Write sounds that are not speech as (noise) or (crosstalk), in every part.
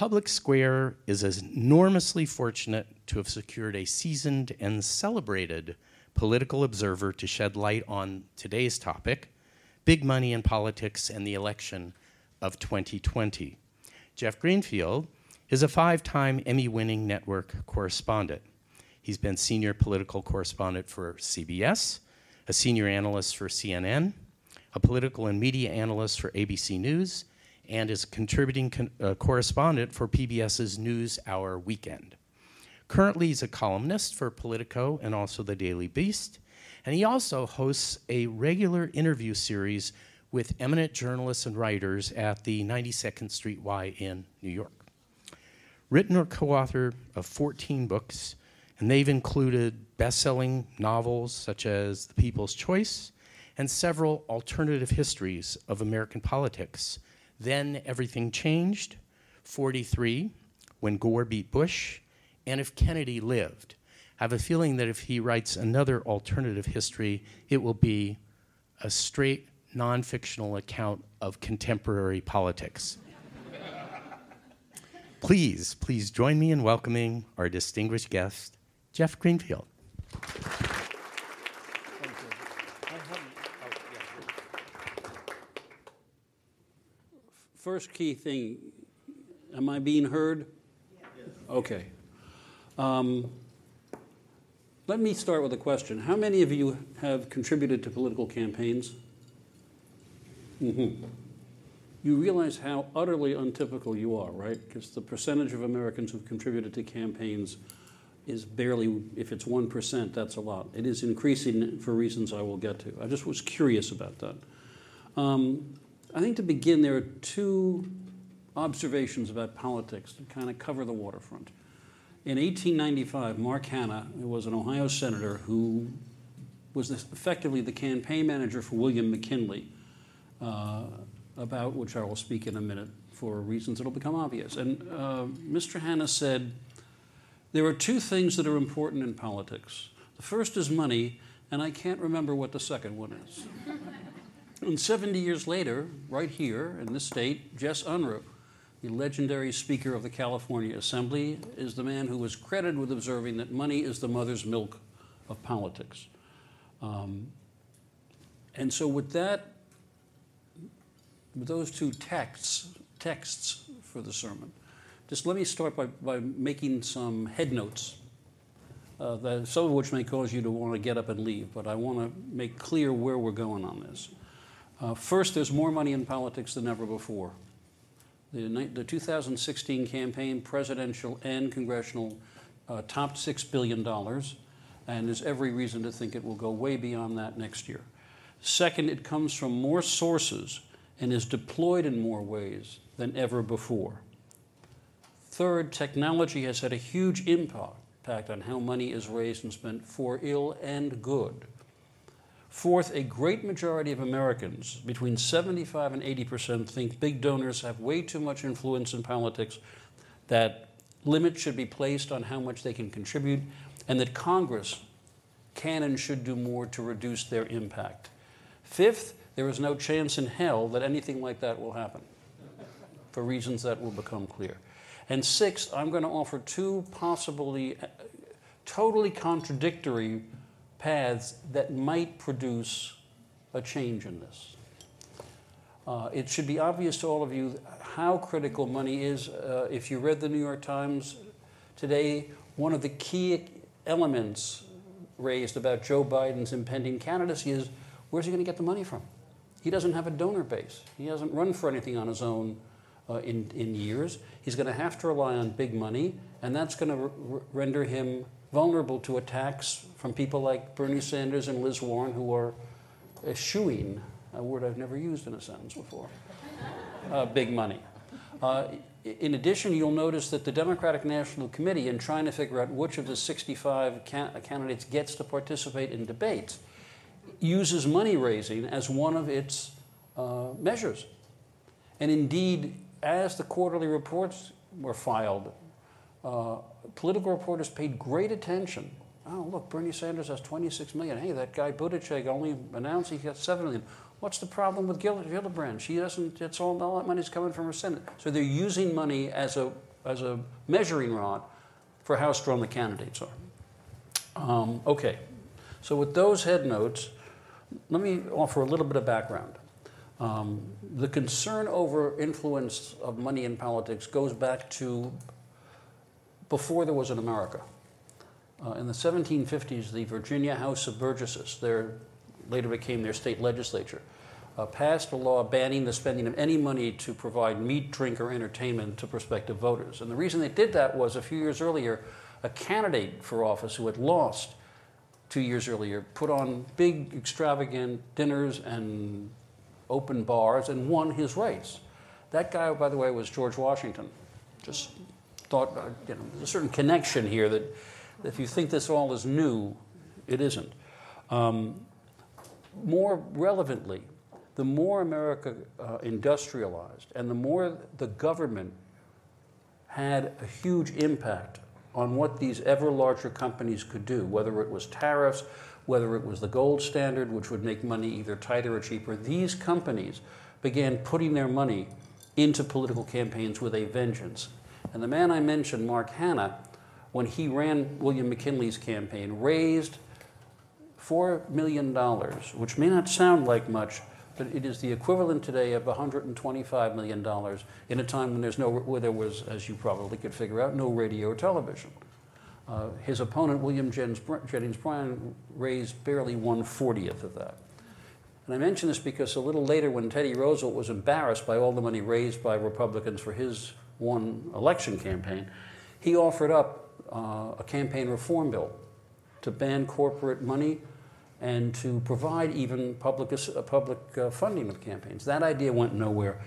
Public Square is enormously fortunate to have secured a seasoned and celebrated political observer to shed light on today's topic big money in politics and the election of 2020. Jeff Greenfield is a five time Emmy winning network correspondent. He's been senior political correspondent for CBS, a senior analyst for CNN, a political and media analyst for ABC News, and is a contributing con- uh, correspondent for PBS's NewsHour Weekend. Currently, he's a columnist for Politico and also the Daily Beast, and he also hosts a regular interview series with eminent journalists and writers at the 92nd Street Y in New York. Written or co authored of 14 books, and they've included best selling novels such as The People's Choice and several alternative histories of American politics. Then Everything Changed, 43, When Gore Beat Bush, and If Kennedy Lived. I have a feeling that if he writes another alternative history, it will be a straight non fictional account of contemporary politics. please, please join me in welcoming our distinguished guest, Jeff Greenfield. First key thing, am I being heard? Yes. Okay. Um, let me start with a question. How many of you have contributed to political campaigns? Mm-hmm. You realize how utterly untypical you are, right? Because the percentage of Americans who've contributed to campaigns is barely, if it's 1%, that's a lot. It is increasing for reasons I will get to. I just was curious about that. Um, I think to begin, there are two observations about politics that kind of cover the waterfront. In 1895, Mark Hanna was an Ohio senator who was effectively the campaign manager for William McKinley, uh, about which I will speak in a minute for reasons that will become obvious. And uh, Mr. Hanna said, There are two things that are important in politics. The first is money, and I can't remember what the second one is. (laughs) and 70 years later, right here in this state, Jess Unruh, the legendary Speaker of the California Assembly, is the man who was credited with observing that money is the mother's milk of politics. Um, and so, with that with those two texts, texts for the sermon, just let me start by, by making some head notes, uh, that, some of which may cause you to want to get up and leave, but I want to make clear where we're going on this. Uh, first, there's more money in politics than ever before. The, the 2016 campaign, presidential and congressional, uh, topped $6 billion, and there's every reason to think it will go way beyond that next year. Second, it comes from more sources and is deployed in more ways than ever before. Third, technology has had a huge impact on how money is raised and spent for ill and good. Fourth, a great majority of Americans, between 75 and 80 percent, think big donors have way too much influence in politics, that limits should be placed on how much they can contribute, and that Congress can and should do more to reduce their impact. Fifth, there is no chance in hell that anything like that will happen for reasons that will become clear. And sixth, I'm going to offer two possibly uh, totally contradictory paths that might produce a change in this. Uh, it should be obvious to all of you how critical money is. Uh, if you read the New York Times today, one of the key elements raised about Joe Biden's impending candidacy is where's he going to get the money from? He doesn't have a donor base. He hasn't run for anything on his own uh, in, in years. He's going to have to rely on big money, and that's going to render him vulnerable to attacks from people like Bernie Sanders and Liz Warren, who are eschewing, a word I've never used in a sentence before, (laughs) uh, big money. Uh, in addition, you'll notice that the Democratic National Committee, in trying to figure out which of the 65 can- candidates gets to participate in debates, uses money raising as one of its uh, measures. And indeed, as the quarterly reports were filed, uh, political reporters paid great attention. Oh, look, Bernie Sanders has 26 million. Hey, that guy Buttigieg only announced he got 7 million. What's the problem with Gillibrand? She doesn't, it's all, all that money's coming from her Senate. So they're using money as a as a measuring rod for how strong the candidates are. Um, okay, so with those head notes, let me offer a little bit of background. Um, the concern over influence of money in politics goes back to before there was an America. Uh, in the 1750s, the Virginia House of Burgesses, their, later became their state legislature, uh, passed a law banning the spending of any money to provide meat, drink, or entertainment to prospective voters. And the reason they did that was a few years earlier, a candidate for office who had lost two years earlier put on big, extravagant dinners and open bars and won his race. That guy, by the way, was George Washington. Just thought, uh, you know, there's a certain connection here that if you think this all is new, it isn't. Um, more relevantly, the more America uh, industrialized and the more the government had a huge impact on what these ever larger companies could do, whether it was tariffs, whether it was the gold standard, which would make money either tighter or cheaper, these companies began putting their money into political campaigns with a vengeance. And the man I mentioned, Mark Hanna, when he ran William McKinley's campaign, raised $4 million, which may not sound like much, but it is the equivalent today of $125 million in a time when, there's no, where there was, as you probably could figure out, no radio or television. Uh, his opponent, William Jennings Bryan, raised barely 140th of that. And I mention this because a little later, when Teddy Roosevelt was embarrassed by all the money raised by Republicans for his one election campaign, he offered up uh, a campaign reform bill to ban corporate money and to provide even public, uh, public uh, funding of campaigns. That idea went nowhere.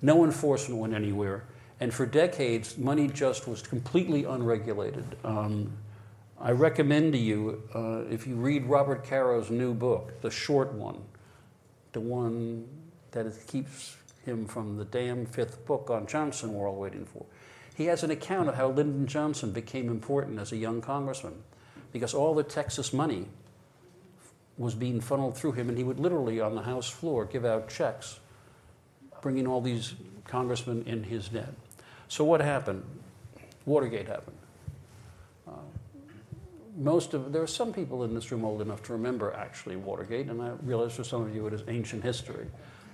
No enforcement went anywhere. And for decades, money just was completely unregulated. Um, I recommend to you, uh, if you read Robert Caro's new book, the short one, the one that keeps him from the damn fifth book on Johnson we're all waiting for. He has an account of how Lyndon Johnson became important as a young congressman because all the Texas money was being funneled through him, and he would literally, on the House floor, give out checks, bringing all these congressmen in his net. So what happened? Watergate happened. Uh, most of there are some people in this room old enough to remember actually Watergate, and I realize for some of you it is ancient history.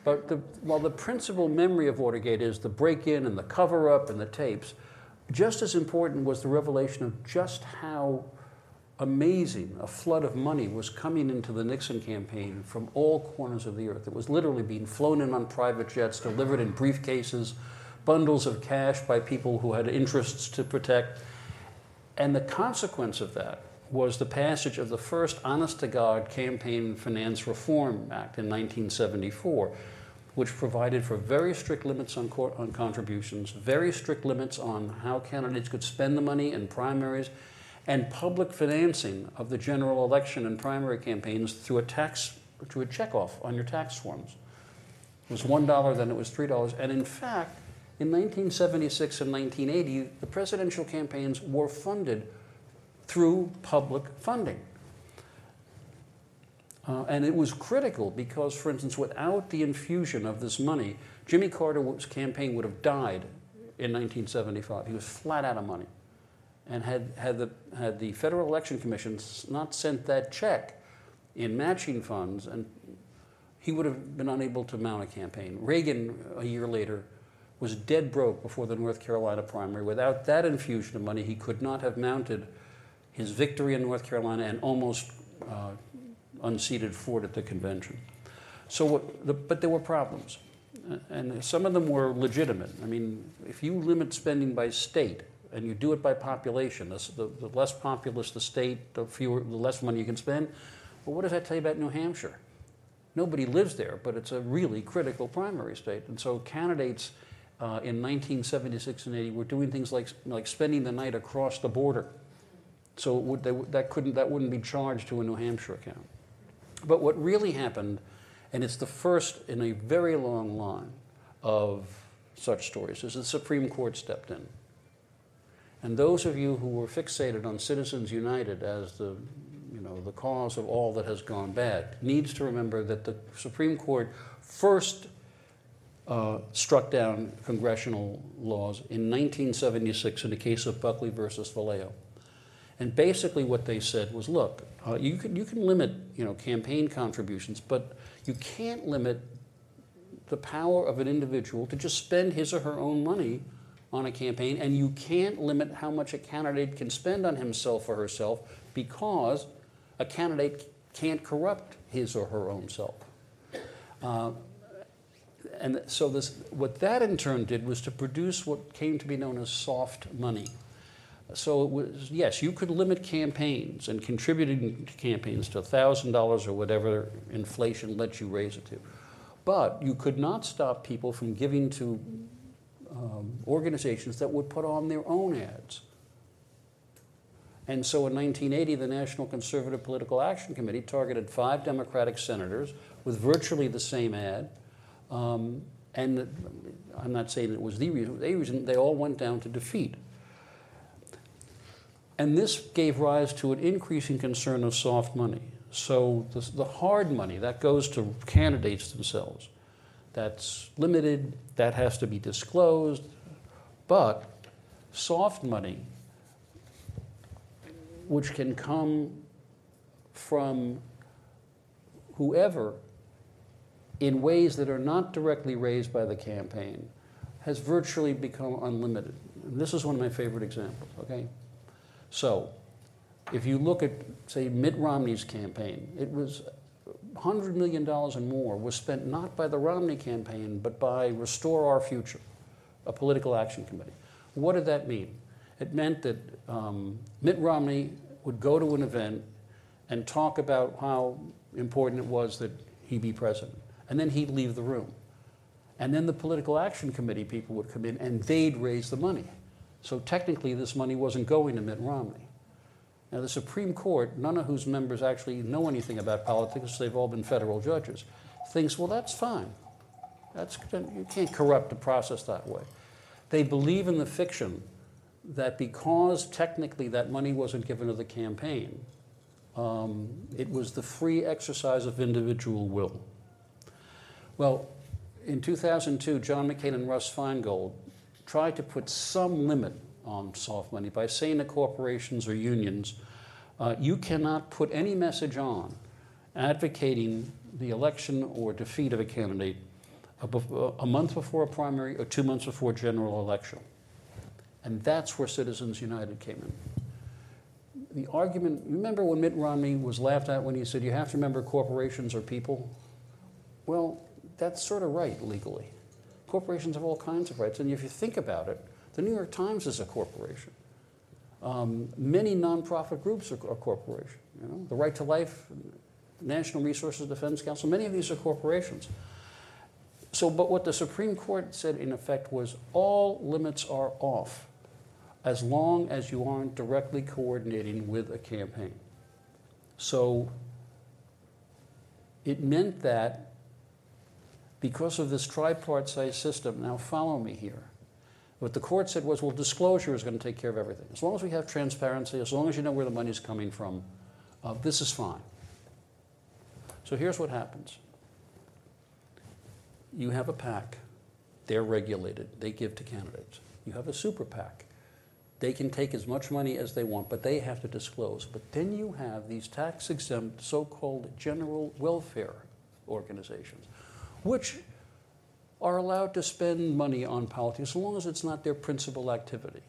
But the, while the principal memory of Watergate is the break-in and the cover-up and the tapes, just as important was the revelation of just how amazing a flood of money was coming into the Nixon campaign from all corners of the earth. It was literally being flown in on private jets, delivered in briefcases, bundles of cash by people who had interests to protect. And the consequence of that was the passage of the first honest to God Campaign Finance Reform Act in 1974, which provided for very strict limits on, on contributions, very strict limits on how candidates could spend the money in primaries, and public financing of the general election and primary campaigns through a tax, through a checkoff on your tax forms. It was $1, then it was $3. And in fact, in 1976 and 1980, the presidential campaigns were funded through public funding. Uh, and it was critical because, for instance, without the infusion of this money, Jimmy Carter's campaign would have died in 1975. He was flat out of money. And had, had, the, had the Federal Election Commission not sent that check in matching funds, and he would have been unable to mount a campaign. Reagan, a year later, was dead broke before the North Carolina primary. Without that infusion of money, he could not have mounted his victory in North Carolina and almost uh, unseated Ford at the convention. So, the, but there were problems, and some of them were legitimate. I mean, if you limit spending by state and you do it by population, the, the, the less populous the state, the fewer, the less money you can spend. Well, what does that tell you about New Hampshire? Nobody lives there, but it's a really critical primary state, and so candidates uh, in 1976 and 80 were doing things like, like spending the night across the border. So would, they, that, couldn't, that wouldn't be charged to a New Hampshire account. But what really happened, and it's the first in a very long line of such stories, is the Supreme Court stepped in. And those of you who were fixated on Citizens United as the, you know, the cause of all that has gone bad needs to remember that the Supreme Court first uh, struck down congressional laws in 1976 in the case of Buckley versus Valeo. And basically, what they said was, look, uh, you can you can limit you know campaign contributions, but you can't limit the power of an individual to just spend his or her own money on a campaign, and you can't limit how much a candidate can spend on himself or herself because a candidate can't corrupt his or her own self. Uh, and so this, what that in turn did was to produce what came to be known as soft money. So it was, yes, you could limit campaigns and contributing to campaigns to $1,000 or whatever inflation lets you raise it to. But you could not stop people from giving to um, organizations that would put on their own ads. And so in 1980, the National Conservative Political Action Committee targeted five Democratic senators with virtually the same ad. Um, and I'm not saying it was the reason, the reason they all went down to defeat. And this gave rise to an increasing concern of soft money. So the, the hard money that goes to candidates themselves, that's limited, that has to be disclosed. But soft money, which can come from whoever in ways that are not directly raised by the campaign, has virtually become unlimited. And this is one of my favorite examples, okay? So, if you look at, say, Mitt Romney's campaign, it was $100 million and more was spent not by the Romney campaign, but by Restore Our Future, a political action committee. What did that mean? It meant that um, Mitt Romney would go to an event and talk about how important it was that he be president. And then he'd leave the room. And then the political action committee people would come in and they'd raise the money. So technically, this money wasn't going to Mitt Romney. Now, the Supreme Court, none of whose members actually know anything about politics, they've all been federal judges, thinks, well, that's fine. That's, you can't corrupt the process that way. They believe in the fiction that because technically that money wasn't given to the campaign, um, it was the free exercise of individual will. Well, in 2002, John McCain and Russ Feingold tried to put some limit on soft money by saying to corporations or unions, uh, you cannot put any message on advocating the election or defeat of a candidate a, a month before a primary or two months before general election. And that's where Citizens United came in. The argument, remember when Mitt Romney was laughed at when he said, you have to remember corporations are people? Well, that's sort of right legally. Corporations have all kinds of rights, and if you think about it, the New York Times is a corporation. Um, many nonprofit groups are, are corporations. You know, the Right to Life, National Resources Defense Council, many of these are corporations. So, but what the Supreme Court said in effect was all limits are off as long as you aren't directly coordinating with a campaign. So it meant that because of this tripartite system, now follow me here. What the court said was, well, disclosure is going to take care of everything. As long as we have transparency, as long as you know where the money is coming from, uh, this is fine. So here's what happens you have a PAC, they're regulated, they give to candidates. You have a super PAC, they can take as much money as they want, but they have to disclose. But then you have these tax exempt so called general welfare organizations which are allowed to spend money on politics as long as it's not their principal activity.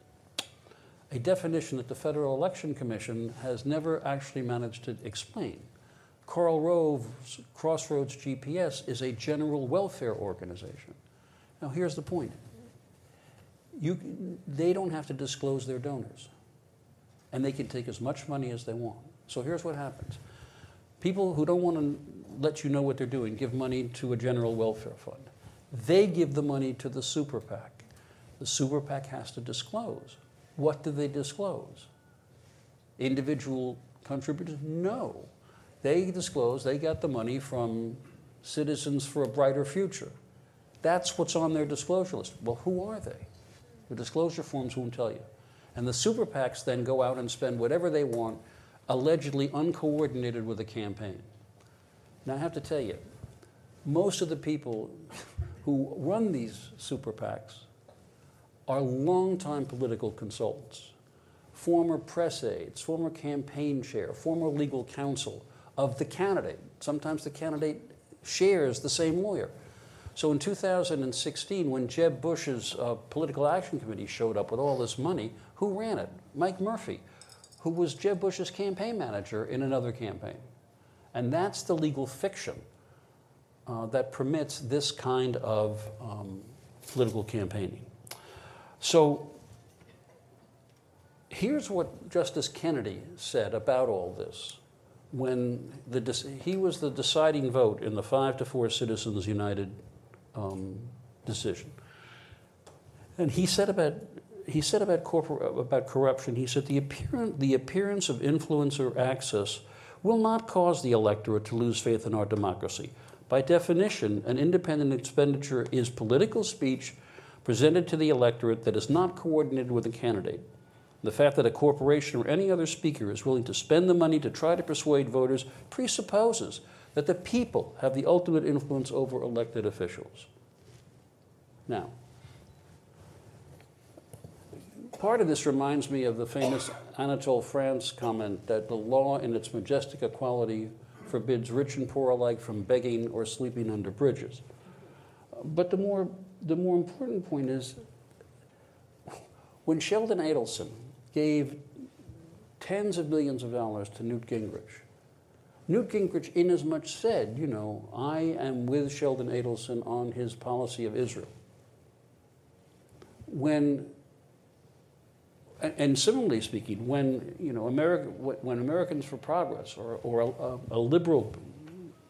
A definition that the Federal Election Commission has never actually managed to explain. Karl Rove's Crossroads GPS is a general welfare organization. Now, here's the point you, they don't have to disclose their donors, and they can take as much money as they want. So, here's what happens people who don't want to let you know what they're doing, give money to a general welfare fund. They give the money to the super PAC. The super PAC has to disclose. What do they disclose? Individual contributors? No. They disclose they got the money from Citizens for a Brighter Future. That's what's on their disclosure list. Well, who are they? The disclosure forms won't tell you. And the super PACs then go out and spend whatever they want, allegedly uncoordinated with the campaign. Now, I have to tell you, most of the people who run these super PACs are longtime political consultants, former press aides, former campaign chair, former legal counsel of the candidate. Sometimes the candidate shares the same lawyer. So in 2016, when Jeb Bush's uh, political action committee showed up with all this money, who ran it? Mike Murphy, who was Jeb Bush's campaign manager in another campaign. And that's the legal fiction uh, that permits this kind of um, political campaigning. So here's what Justice Kennedy said about all this when the, he was the deciding vote in the five to four Citizens United um, decision. And he said about he said about, corpor- about corruption, he said the, appearance, the appearance of influence or access will not cause the electorate to lose faith in our democracy. By definition, an independent expenditure is political speech presented to the electorate that is not coordinated with a candidate. The fact that a corporation or any other speaker is willing to spend the money to try to persuade voters presupposes that the people have the ultimate influence over elected officials. Now, part of this reminds me of the famous Anatole France comment that the law, in its majestic equality, forbids rich and poor alike from begging or sleeping under bridges. But the more, the more important point is when Sheldon Adelson gave tens of millions of dollars to Newt Gingrich, Newt Gingrich, inasmuch said, you know, I am with Sheldon Adelson on his policy of Israel. When, and similarly speaking, when, you know, America, when Americans for Progress or, or a, a liberal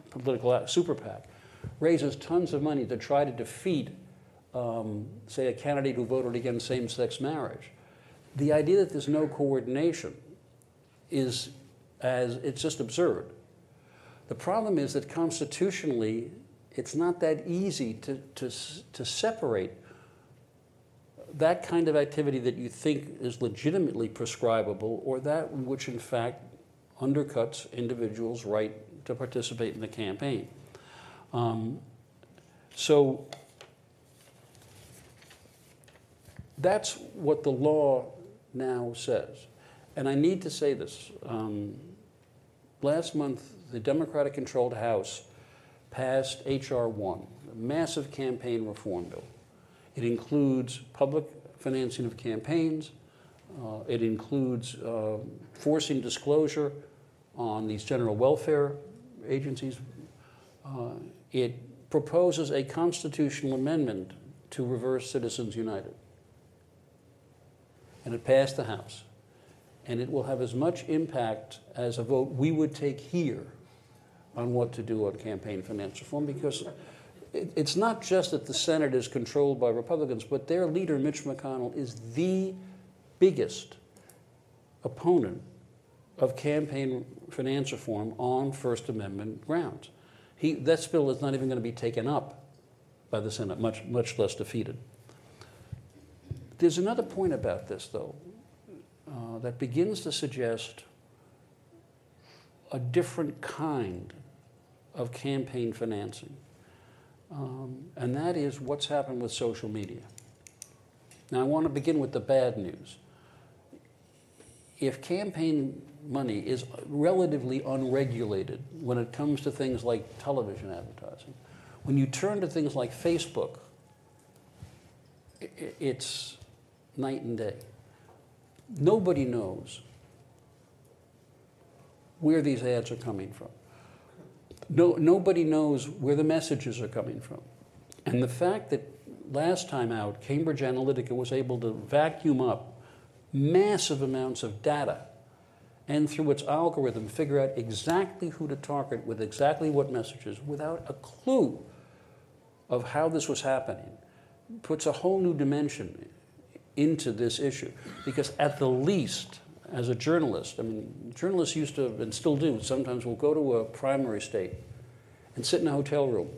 political super PAC raises tons of money to try to defeat, um, say, a candidate who voted against same sex marriage, the idea that there's no coordination is as it's just absurd. The problem is that constitutionally, it's not that easy to, to, to separate that kind of activity that you think is legitimately prescribable or that which in fact undercuts individuals' right to participate in the campaign. Um, so that's what the law now says. And I need to say this. Um, last month, the Democratic controlled House passed H.R. 1, a massive campaign reform bill. It includes public financing of campaigns, uh, it includes uh, forcing disclosure on these general welfare agencies. Uh, it proposes a constitutional amendment to reverse Citizens United. And it passed the House. And it will have as much impact as a vote we would take here on what to do on campaign finance reform because it's not just that the Senate is controlled by Republicans, but their leader, Mitch McConnell, is the biggest opponent of campaign finance reform on First Amendment grounds. He, that bill is not even going to be taken up by the Senate, much, much less defeated. There's another point about this, though, uh, that begins to suggest a different kind of campaign financing. Um, and that is what's happened with social media. Now, I want to begin with the bad news. If campaign money is relatively unregulated when it comes to things like television advertising, when you turn to things like Facebook, it's night and day. Nobody knows where these ads are coming from. No, nobody knows where the messages are coming from. And the fact that last time out, Cambridge Analytica was able to vacuum up massive amounts of data and through its algorithm figure out exactly who to target with exactly what messages without a clue of how this was happening puts a whole new dimension into this issue. Because at the least, as a journalist, I mean, journalists used to, and still do, sometimes will go to a primary state and sit in a hotel room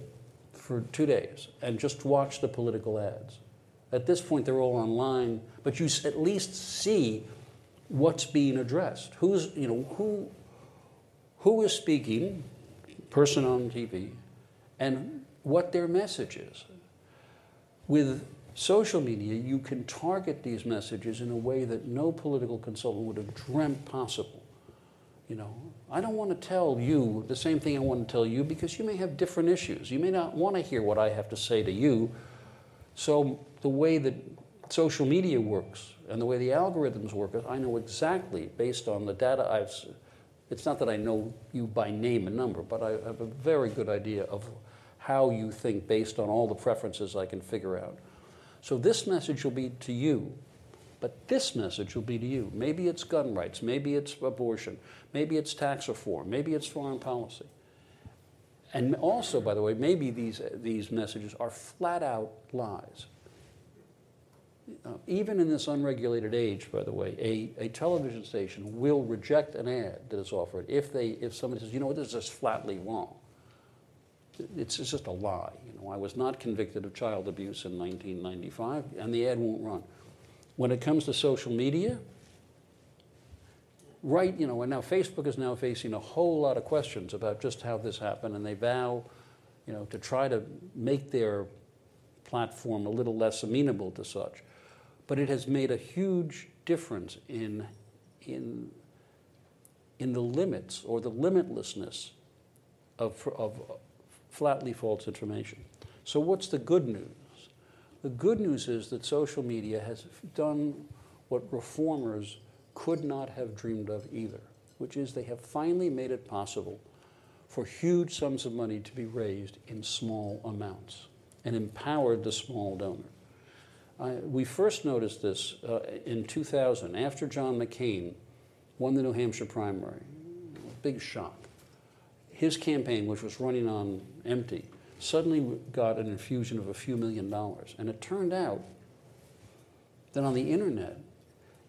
for two days and just watch the political ads. At this point, they're all online, but you at least see what's being addressed. Who's, you know, who, who is speaking, person on TV, and what their message is. With social media, you can target these messages in a way that no political consultant would have dreamt possible. You know, I don't want to tell you the same thing I want to tell you because you may have different issues. You may not want to hear what I have to say to you. So the way that social media works and the way the algorithms work, I know exactly based on the data I've. It's not that I know you by name and number, but I have a very good idea of how you think based on all the preferences I can figure out. So this message will be to you, but this message will be to you. Maybe it's gun rights, maybe it's abortion, maybe it's tax reform, maybe it's foreign policy. And also, by the way, maybe these, these messages are flat out lies. Uh, even in this unregulated age, by the way, a, a television station will reject an ad that is offered if, they, if somebody says, you know what, this is flatly wrong. It's, just a lie. You know, I was not convicted of child abuse in 1995, and the ad won't run. When it comes to social media, right, you know, and now Facebook is now facing a whole lot of questions about just how this happened, and they vow, you know, to try to make their platform a little less amenable to such. But it has made a huge difference in, in, in the limits or the limitlessness of, of flatly false information. So, what's the good news? The good news is that social media has done what reformers could not have dreamed of either, which is they have finally made it possible for huge sums of money to be raised in small amounts and empowered the small donor. I, we first noticed this uh, in 2000 after John McCain won the New Hampshire primary. Big shock. His campaign, which was running on empty, suddenly got an infusion of a few million dollars. And it turned out that on the internet,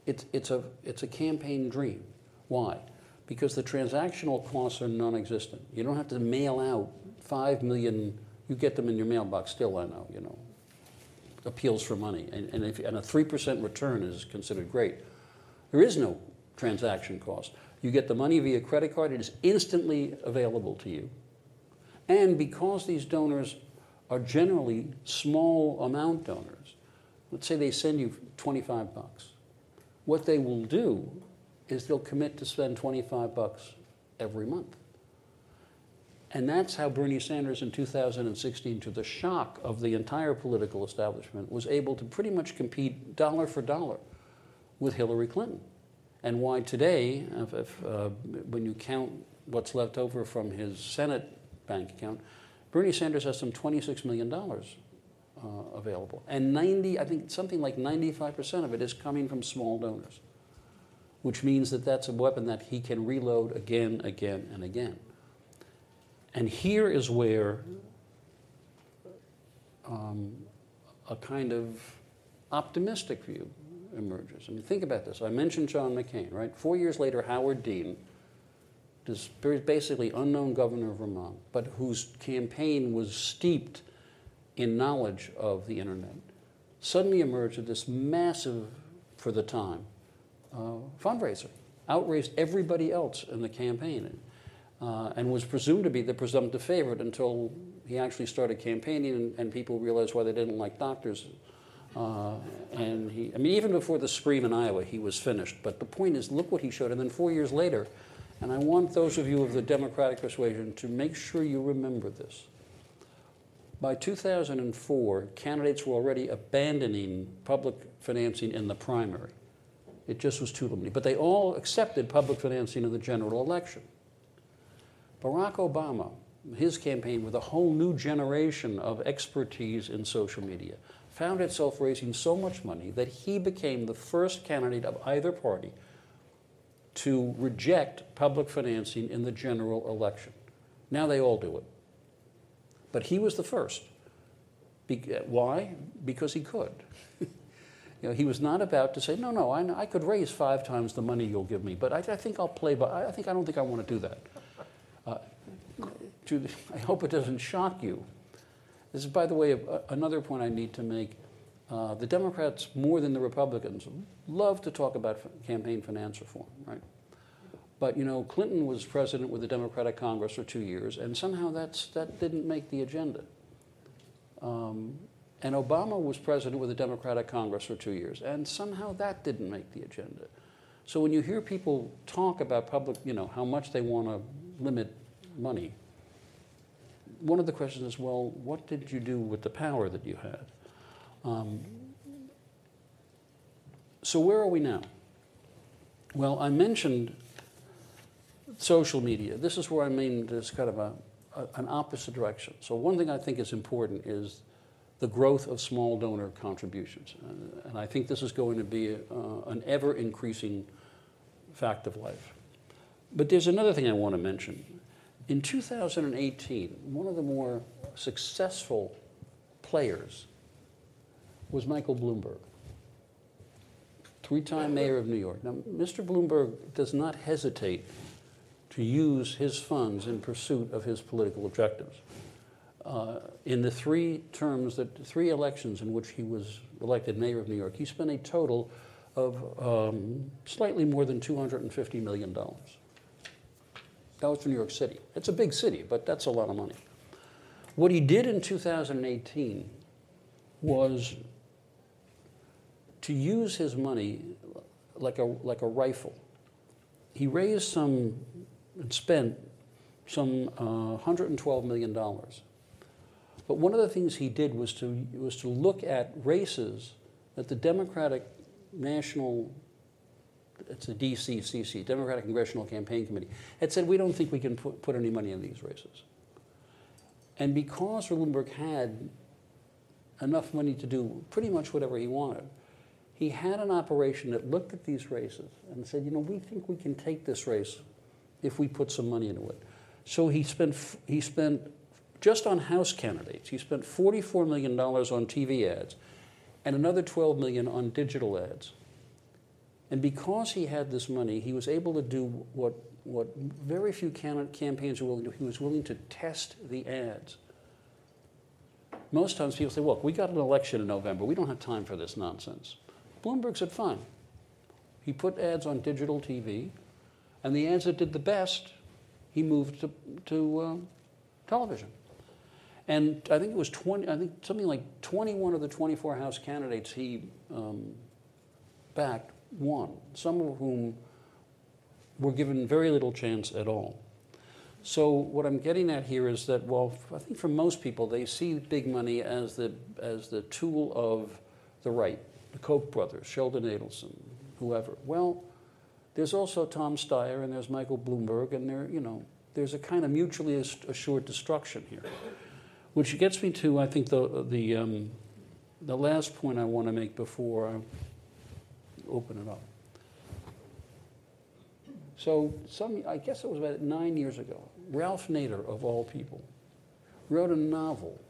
it's, it's, a, it's a campaign dream. Why? Because the transactional costs are non existent. You don't have to mail out 5 million, you get them in your mailbox still, I know, you know, appeals for money. And, and, if, and a 3% return is considered great. There is no transaction cost. You get the money via credit card, it is instantly available to you. And because these donors are generally small amount donors, let's say they send you 25 bucks. What they will do is they'll commit to spend 25 bucks every month. And that's how Bernie Sanders in 2016, to the shock of the entire political establishment, was able to pretty much compete dollar for dollar with Hillary Clinton. And why today, if, if, uh, when you count what's left over from his Senate bank account, Bernie Sanders has some $26 million uh, available. And 90, I think something like 95% of it is coming from small donors, which means that that's a weapon that he can reload again, again, and again. And here is where um, a kind of optimistic view emerges. I mean, think about this. I mentioned John McCain, right? Four years later, Howard Dean this basically unknown governor of Vermont, but whose campaign was steeped in knowledge of the internet, suddenly emerged with this massive, for the time, uh, fundraiser, outraised everybody else in the campaign, uh, and was presumed to be the presumptive favorite until he actually started campaigning and, and people realized why they didn't like doctors. Uh, and he, I mean, even before the scream in Iowa, he was finished. But the point is, look what he showed. And then four years later, and I want those of you of the Democratic persuasion to make sure you remember this. By 2004, candidates were already abandoning public financing in the primary. It just was too limited. But they all accepted public financing in the general election. Barack Obama, his campaign with a whole new generation of expertise in social media, found itself raising so much money that he became the first candidate of either party to reject public financing in the general election. Now they all do it. But he was the first. Be- why? Because he could. (laughs) you know, he was not about to say, no, no, I, I, could raise five times the money you'll give me, but I, I think I'll play, but I think I don't think I want to do that. Uh, (laughs) I hope it doesn't shock you. This is, by the way, a, another point I need to make. Uh, the Democrats, more than the Republicans, love to talk about campaign finance reform, right? But you know, Clinton was president with the Democratic Congress for two years, and somehow that's, that didn't make the agenda. Um, And Obama was president with a Democratic Congress for two years, and somehow that didn't make the agenda. So when you hear people talk about public, you know, how much they want to limit money, one of the questions is, well, what did you do with the power that you had? Um, so where are we now? Well, I mentioned social media. This is where I mean there's kind of a, a, an opposite direction. So one thing I think is important is the growth of small donor contributions. Uh, and I think this is going to be uh, an ever increasing fact of life. But there's another thing I want to mention. In 2018, one of the more successful players was Michael Bloomberg, three time mayor of New York. Now, Mr. Bloomberg does not hesitate to use his funds in pursuit of his political objectives. Uh, in the three terms, that three elections in which he was elected mayor of New York, he spent a total of um, slightly more than $250 million. That was for New York City. It's a big city, but that's a lot of money. What he did in 2018 was to use his money like a, like a rifle. He raised some and spent some uh, $112 million. But one of the things he did was to, was to look at races that the Democratic National, it's the DCCC, Democratic Congressional Campaign Committee, had said, we don't think we can put, put any money in these races. And because Bloomberg had enough money to do pretty much whatever he wanted, he had an operation that looked at these races and said, you know, we think we can take this race if we put some money into it. So he spent, he spent just on House candidates, he spent $44 million on TV ads and another 12 million on digital ads. And because he had this money, he was able to do what, what very few campaigns are willing to do. He was willing to test the ads. Most times people say, look, we got an election in November. We don't have time for this nonsense. Bloomberg said, fine. He put ads on digital TV, and the ads that did the best, he moved to, to uh, television. And I think it was 20, I think something like 21 of the 24 House candidates he um, backed won, some of whom were given very little chance at all. So what I'm getting at here is that, well, I think for most people, they see big money as the, as the tool of the right, the Koch brothers, Sheldon Adelson, whoever. Well, there's also Tom Steyer and there's Michael Bloomberg, and there, you know, there's a kind of mutually assured destruction here. Which gets me to, I think, the, the, um, the last point I want to make before I open it up. So, some, I guess it was about nine years ago, Ralph Nader, of all people, wrote a novel.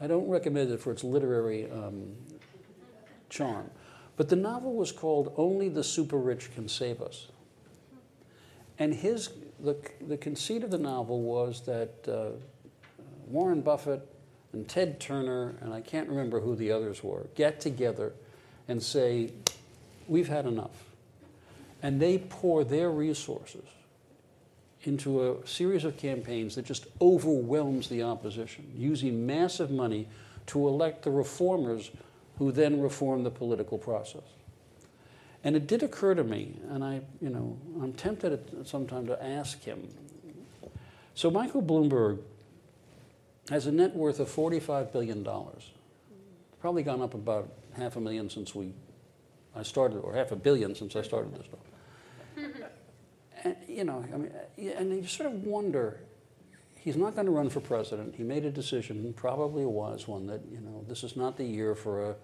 I don't recommend it for its literary um, charm, but the novel was called Only the Super Rich Can Save Us. And his, the, the conceit of the novel was that uh, Warren Buffett and Ted Turner, and I can't remember who the others were, get together and say, We've had enough. And they pour their resources into a series of campaigns that just overwhelms the opposition, using massive money to elect the reformers who then reform the political process. And it did occur to me, and I, you know, I'm tempted at some time to ask him. So Michael Bloomberg has a net worth of $45 billion. Probably gone up about half a million since we, I started, or half a billion since I started this (laughs) and, you know, I mean, and you sort of wonder, he's not going to run for president. He made a decision, probably a wise one, that, you know, this is not the year for a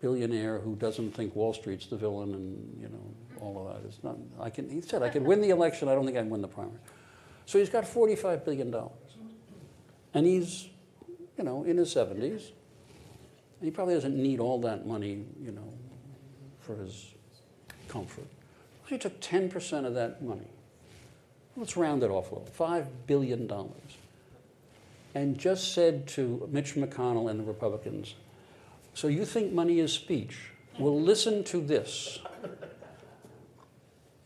billionaire who doesn't think Wall Street's the villain and, you know, all of that. It's not, I can, he said, I could win the election, I don't think I'd win the primary. So he's got $45 billion. And he's, you know, in his 70s. He probably doesn't need all that money, you know, for his comfort. He took 10% of that money. Let's round it off a little $5 billion. And just said to Mitch McConnell and the Republicans, So you think money is speech? Well, listen to this.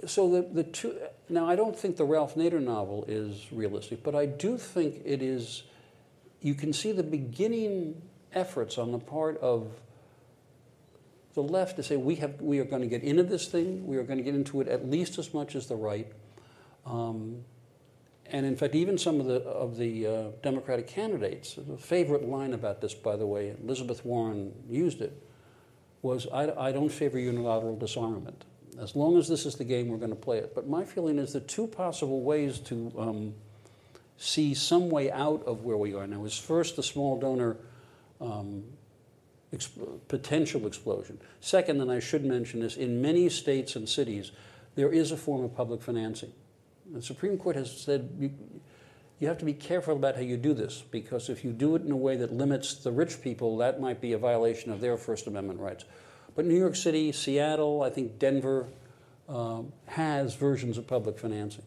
So the, the two, now I don't think the Ralph Nader novel is realistic, but I do think it is you can see the beginning efforts on the part of the left to say we, have, we are going to get into this thing, we are going to get into it at least as much as the right. Um, and in fact, even some of the, of the uh, Democratic candidates, the favorite line about this, by the way, Elizabeth Warren used it, was I, I don't favor unilateral disarmament. As long as this is the game, we're going to play it. But my feeling is the two possible ways to um, see some way out of where we are now is first the small donor um, exp- potential explosion. Second, and I should mention this, in many states and cities, there is a form of public financing. The Supreme Court has said you, you have to be careful about how you do this because if you do it in a way that limits the rich people, that might be a violation of their First Amendment rights. But New York City, Seattle, I think Denver um, has versions of public financing.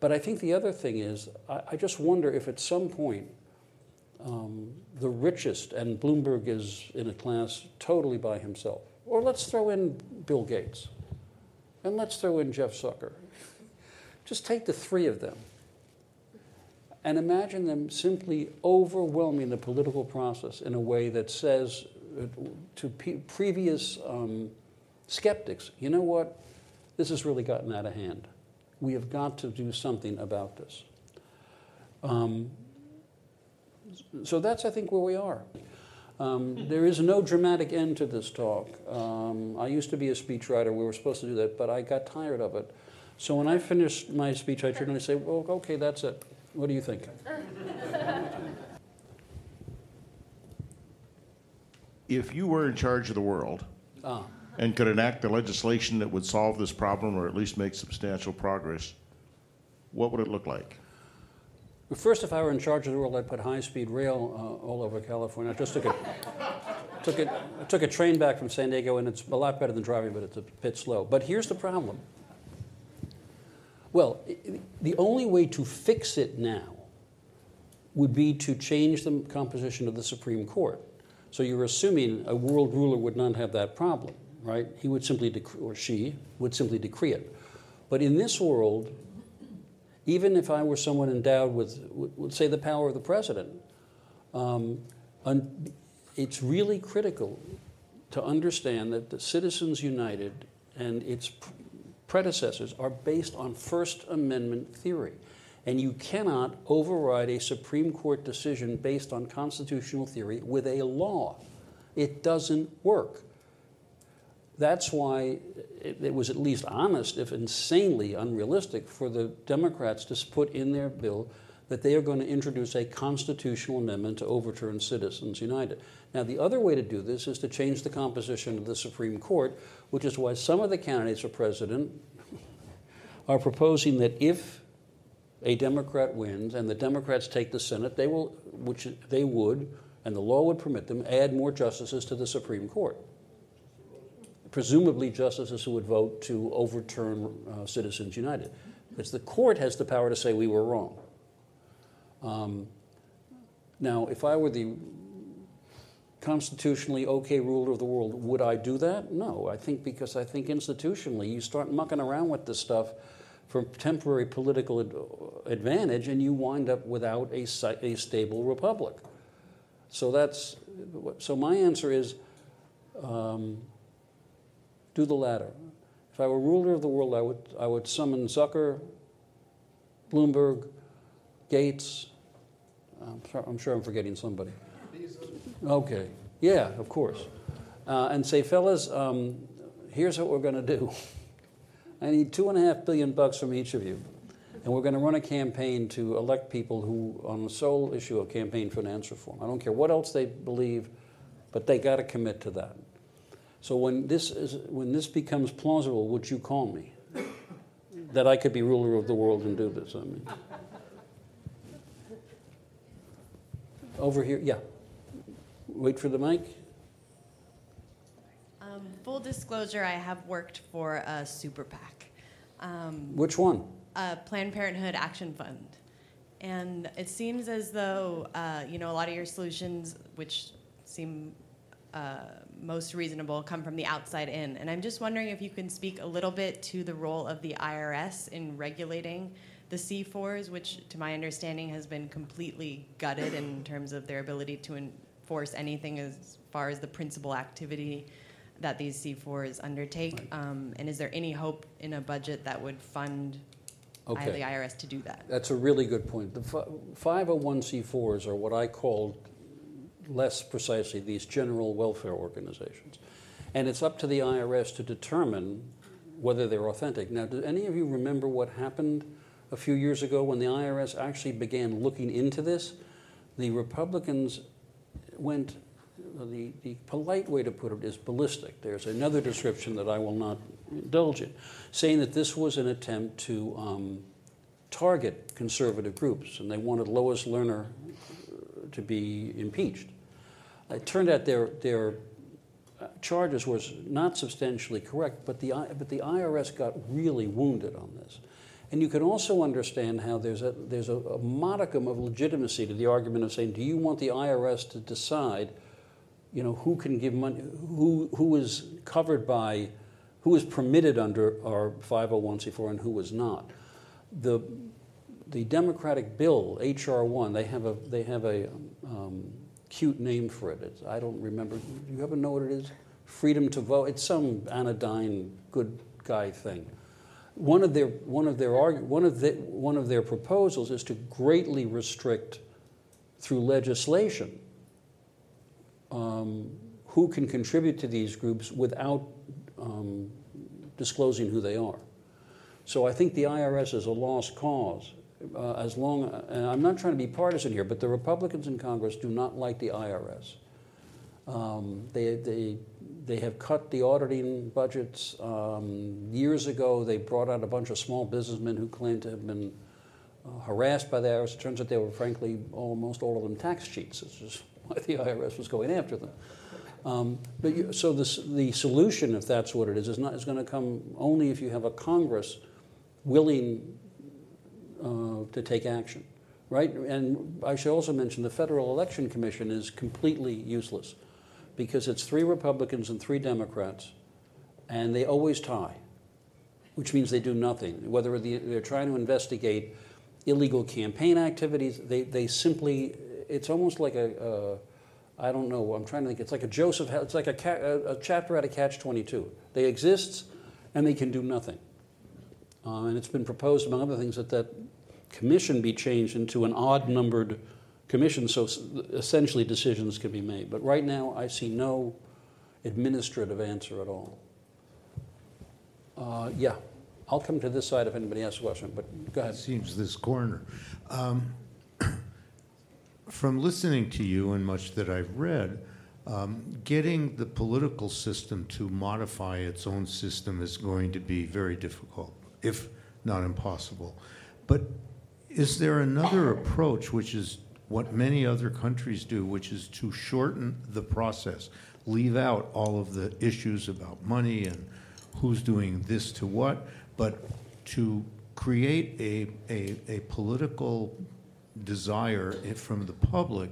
But I think the other thing is, I, I just wonder if at some point um, the richest, and Bloomberg is in a class totally by himself, or let's throw in Bill Gates, and let's throw in Jeff Zucker. Just take the three of them and imagine them simply overwhelming the political process in a way that says to previous um, skeptics, you know what? This has really gotten out of hand. We have got to do something about this. Um, so that's, I think, where we are. Um, there is no dramatic end to this talk. Um, I used to be a speechwriter. We were supposed to do that, but I got tired of it. So when I finish my speech, I turned and I say, "Well, okay, that's it. What do you think?" if you were in charge of the world ah. and could enact the legislation that would solve this problem or at least make substantial progress, what would it look like? Well, first, if I were in charge of the world, I'd put high-speed rail uh, all over California. I just took a, took, it, took a train back from San Diego, and it's a lot better than driving, but it's a bit slow. But here's the problem. Well, the only way to fix it now would be to change the composition of the Supreme Court. So you're assuming a world ruler would not have that problem, right? He would simply, or she would simply decree it. But in this world, even if I were someone endowed with, with say, the power of the president, um, un- it's really critical to understand that the Citizens United and its predecessors are based on First Amendment theory. And you cannot override a Supreme Court decision based on constitutional theory with a law. It doesn't work. That's why it, was at least honest, if insanely unrealistic, for the Democrats to put in their bill that they are going to introduce a constitutional amendment to overturn Citizens United. Now, the other way to do this is to change the composition of the Supreme Court, which is why some of the candidates for president are proposing that if a Democrat wins and the Democrats take the Senate, they will, which they would, and the law would permit them, add more justices to the Supreme Court. Presumably, justices who would vote to overturn uh, Citizens United. Because the court has the power to say we were wrong. Um, now, if I were the constitutionally okay ruler of the world, would I do that? No. I think because I think institutionally, you start mucking around with this stuff for temporary political ad- advantage, and you wind up without a, a stable republic. So that's so. My answer is um, do the latter. If I were ruler of the world, I would I would summon Zucker, Bloomberg, Gates. I'm, sorry, I'm sure I'm forgetting somebody. Okay. Yeah, of course. Uh, and say, fellas, um, here's what we're going to do. I need two and a half billion bucks from each of you. And we're going to run a campaign to elect people who, on the sole issue of campaign finance reform, I don't care what else they believe, but they got to commit to that. So when this, is, when this becomes plausible, would you call me? That I could be ruler of the world and do this, I mean. Over here, yeah. Wait for the mic. Um, full disclosure, I have worked for a super PAC. Um, Which one? A Planned Parenthood Action Fund. And it seems as though, uh, you know, a lot of your solutions, which seem uh, most reasonable, come from the outside in. And I'm just wondering if you can speak a little bit to the role of the IRS in regulating the C4s, which, to my understanding, has been completely gutted in terms of their ability to in, force anything as far as the principal activity that these C4s undertake? Um, and is there any hope in a budget that would fund I- Okay. the IRS to do that? That's a really good point. The fi- 501c4s are what I call, less precisely, these general welfare organizations. And it's up to the IRS to determine whether they're authentic. Now, do any of you remember what happened a few years ago when the IRS actually began looking into this? The Republicans went, the, the polite way to put it is ballistic. There's another description that I will not indulge in, saying that this was an attempt to um, target conservative groups, and they wanted Lois Lerner uh, to be impeached. It turned out their, their uh, charges was not substantially correct, but the, but the IRS got really wounded on this. And you can also understand how there's a, there's a, a modicum of legitimacy to the argument of saying, do you want the IRS to decide, you know, who can give money, who, who is covered by, who is permitted under our 501c4 and who is not? The, the Democratic bill, HR one, they have a, they have a um, cute name for it. It's, I don't remember. Do you ever know what it is? Freedom to vote. It's some anodyne good guy thing. One of their one of their argu- one of the, one of their proposals is to greatly restrict through legislation um, who can contribute to these groups without um, disclosing who they are. So I think the IRS is a lost cause. Uh, as long, and I'm not trying to be partisan here, but the Republicans in Congress do not like the IRS. Um, they, they, they have cut the auditing budgets. Um, years ago, they brought out a bunch of small businessmen who claimed to have been uh, harassed by the IRS. It turns out they were, frankly, almost all of them tax cheats. This is why the IRS was going after them. Um, but you, so the, the solution, if that's what it is, is not is going to come only if you have a Congress willing uh, to take action, right? And I should also mention the Federal Election Commission is completely useless because it's three Republicans and three Democrats, and they always tie, which means they do nothing. Whether they're trying to investigate illegal campaign activities, they, they simply, it's almost like a, a I don't know, I'm trying to think, it's like a Joseph, it's like a, a chapter out of Catch 22. They exist and they can do nothing. Uh, and it's been proposed, among other things, that that commission be changed into an odd numbered commission so essentially decisions can be made. But right now, I see no administrative answer at all. Uh, yeah, I'll come to this side if anybody has a question, but go It ahead. seems this corner. Um, (clears throat) From listening to you and much that I've read, um, getting the political system to modify its own system is going to be very difficult, if not impossible. But is there another approach, which is what many other countries do, which is to shorten the process, leave out all of the issues about money and who's doing this to what, but to create a, a, a political desire from the public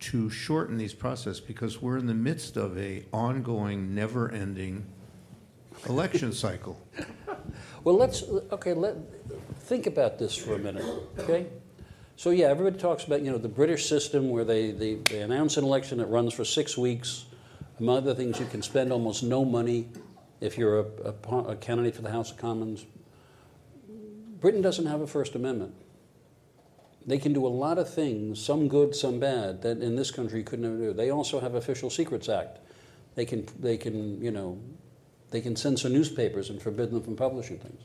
to shorten these process because we're in the midst of a ongoing, never-ending election (laughs) cycle. Well, let's, okay, let, think about this for a minute, okay? So, yeah, everybody talks about, you know, the British system where they, they, they announce an election that runs for six weeks. Among other things, you can spend almost no money if you're a, a, a candidate for the House of Commons. Britain doesn't have a First Amendment. They can do a lot of things, some good, some bad, that in this country you could never do. They also have Official Secrets Act. They can, they can, you know, they can censor newspapers and forbid them from publishing things.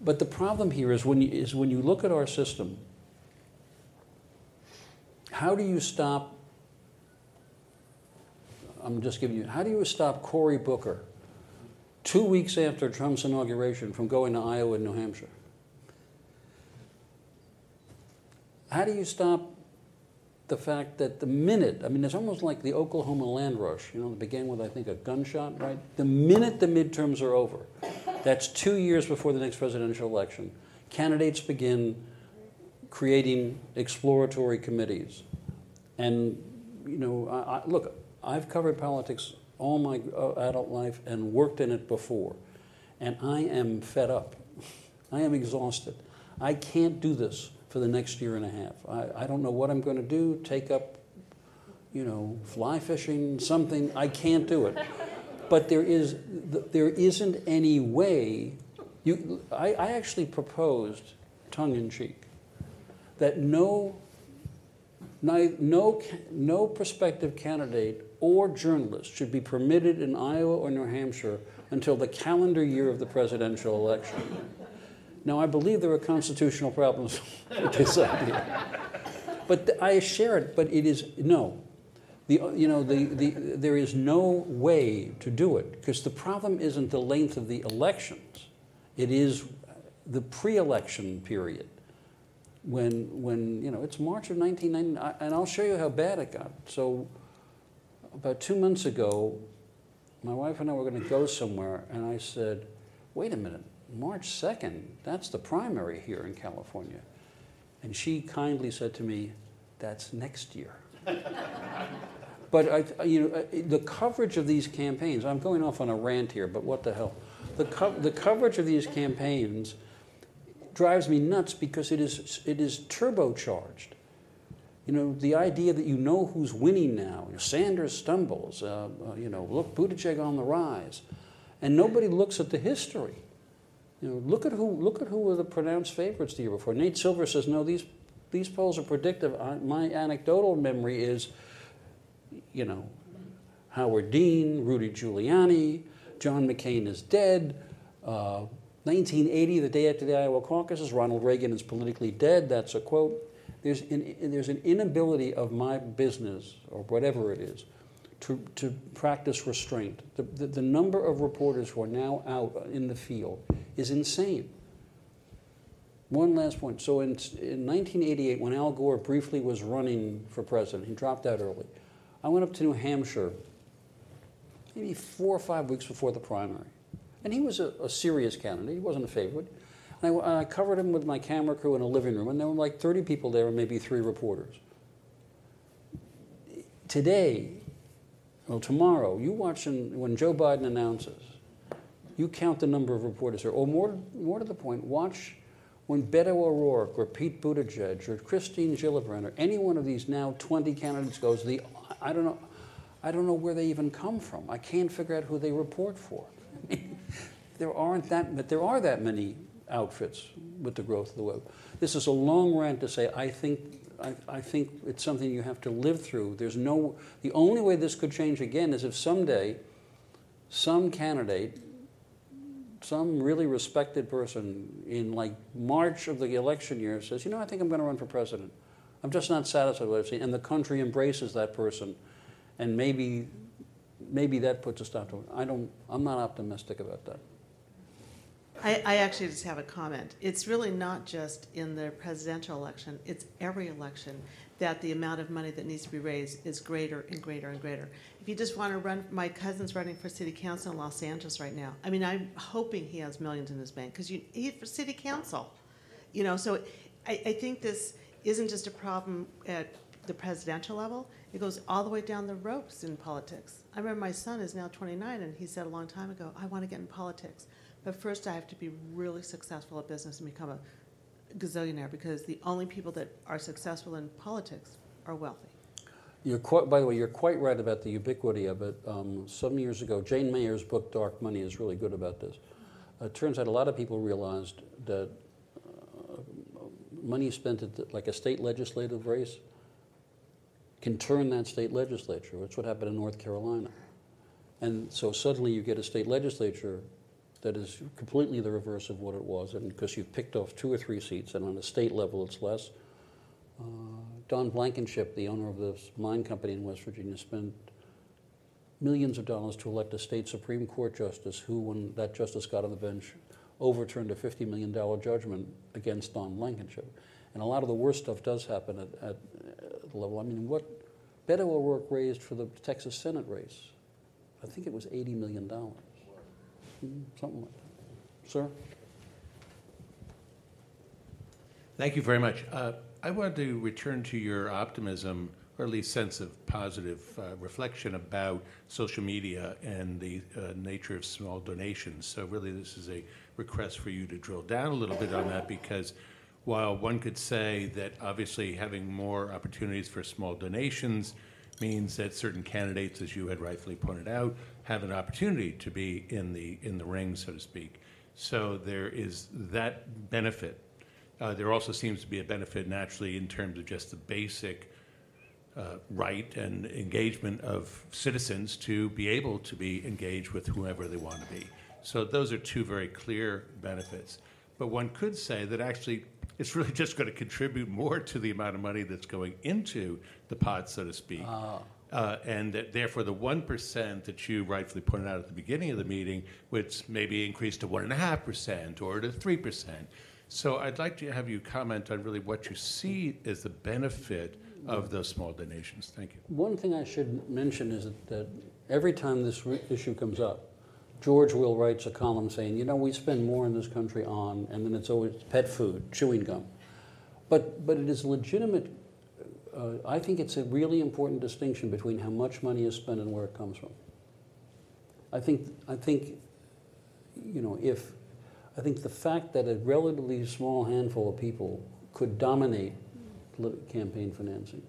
But the problem here is when you, is when you look at our system, how do you stop? I'm just giving you. How do you stop Cory Booker two weeks after Trump's inauguration from going to Iowa and New Hampshire? How do you stop the fact that the minute, I mean, it's almost like the Oklahoma land rush, you know, it began with, I think, a gunshot, right? The minute the midterms are over, that's two years before the next presidential election, candidates begin creating exploratory committees. And, you know, I, I, look, I've covered politics all my uh, adult life and worked in it before. And I am fed up. (laughs) I am exhausted. I can't do this for the next year and a half. I, I don't know what I'm going to do, take up you know, fly fishing, something. I can't do it. But there is, there isn't any way. You, I, I actually proposed, tongue in cheek, that no, no, no, prospective candidate or journalist should be permitted in Iowa or New Hampshire until the calendar year of the presidential election. Now, I believe there are constitutional problems (laughs) with this idea. But th- I share it, but it is, no. The, you know, the, the, there is no way to do it because the problem isn't the length of the elections, it is the pre election period. When, when, you know, it's March of 1990, and I'll show you how bad it got. So, about two months ago, my wife and I were going to go somewhere, and I said, wait a minute, March 2nd, that's the primary here in California. And she kindly said to me, that's next year. (laughs) but I, you know, uh, the coverage of these campaigns, I'm going off on a rant here, but what the hell? The, co- the coverage of these campaigns drives me nuts because it is, it is turbocharged. You know, the idea that you know who's winning now. Sanders stumbles, uh, uh, you know, look, Buttigieg on the rise. And nobody looks at the history. You know, look at who look at who were the pronounced favorites the year before. Nate Silver says, no, these these polls are predictive. I, my anecdotal memory is, you know, Howard Dean, Rudy Giuliani, John McCain is dead. Uh, 1980, the day after the Iowa caucuses, Ronald Reagan is politically dead. That's a quote. There's an, there's an inability of my business, or whatever it is, to, to practice restraint. The, the, the number of reporters who are now out in the field is insane. One last point. So in, in 1988, when Al Gore briefly was running for president, he dropped out early. I went up to New Hampshire maybe four or five weeks before the primary. And he was a, a serious candidate. He wasn't a favorite. And I, I, covered him with my camera crew in a living room, and there were like 30 people there and maybe three reporters. Today, well, tomorrow, you watch when Joe Biden announces, you count the number of reporters there. Or more, more to the point, watch when Beto O'Rourke or Pete Buttigieg or Christine Gillibrand or any one of these now 20 candidates goes, the, I don't know, I don't know where they even come from. I can't figure out who they report for. There aren't that, but there are that many outfits with the growth of the web. This is a long rant to say I think I, I, think it's something you have to live through. There's no the only way this could change again is if someday some candidate, some really respected person in like March of the election year says, you know, I think I'm going to run for president. I'm just not satisfied with what I've seen, and the country embraces that person, and maybe maybe that puts a stop to it. I don't. I'm not optimistic about that. I, I, actually just have a comment. It's really not just in the presidential election, it's every election that the amount of money that needs to be raised is greater and greater and greater. If you just want to run, my cousin's running for city council in Los Angeles right now. I mean, I'm hoping he has millions in his bank because need for city council. You know, so I, I think this isn't just a problem at the presidential level, it goes all the way down the ropes in politics. I remember my son is now 29 and he said a long time ago, I want to get in politics. But first, I have to be really successful at business and become a gazillionaire because the only people that are successful in politics are wealthy. You're quite, by the way, you're quite right about the ubiquity of it. Um, some years ago, Jane Mayer's book Dark Money is really good about this. Uh, it turns out a lot of people realized that uh, money spent at the, like a state legislative race can turn that state legislature. That's what happened in North Carolina. And so suddenly you get a state legislature that is completely the reverse of what it was, and because you've picked off two or three seats, and on a state level it's less. Uh, Don Blankenship, the owner of this mine company in West Virginia, spent millions of dollars to elect a state Supreme Court justice who, when that justice got on the bench, overturned a $50 million judgment against Don Blankenship. And a lot of the worst stuff does happen at, at, at the level. I mean, what Beto O'Rourke raised for the Texas Senate race, I think it was $80 million something like that. Sir? Thank you very much. Uh, I wanted to return to your optimism, or at least sense of positive uh, reflection about social media and the uh, nature of small donations. So, really, this is a request for you to drill down a little bit on that because while one could say that obviously having more opportunities for small donations means that certain candidates, as you had rightfully pointed out, have an opportunity to be in the, in the ring, so to speak. So there is that benefit. Uh, There also seems to be a benefit naturally in terms of just the basic uh, right and engagement of citizens to be able to be engaged with whoever they want to be. So those are two very clear benefits. But one could say that actually it's really just going to contribute more to the amount of money that's going into the pot, so to speak. Uh, and that therefore, the 1% that you rightfully pointed out at the beginning of the meeting would maybe increase to 1.5% or to 3%. So I'd like to have you comment on really what you see as the benefit of those small donations. Thank you. One thing I should mention is that, that every time this re- issue comes up, George Will writes a column saying, you know, we spend more in this country on, and then it's always pet food, chewing gum. But, but it is legitimate, uh, I think it's a really important distinction between how much money is spent and where it comes from. I think, I think, you know, if, I think the fact that a relatively small handful of people could dominate campaign financing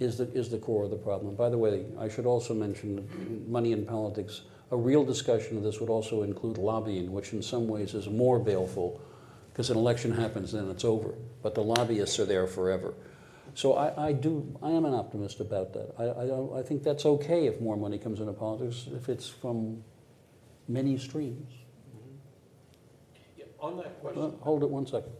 is the, is the core of the problem. By the way, I should also mention money in politics. A real discussion of this would also include lobbying, which in some ways is more baleful because an election happens and it's over, but the lobbyists are there forever. So I, I do, I am an optimist about that. I, I, I think that's okay if more money comes into politics, if it's from many streams. On that Well, Hold it one second.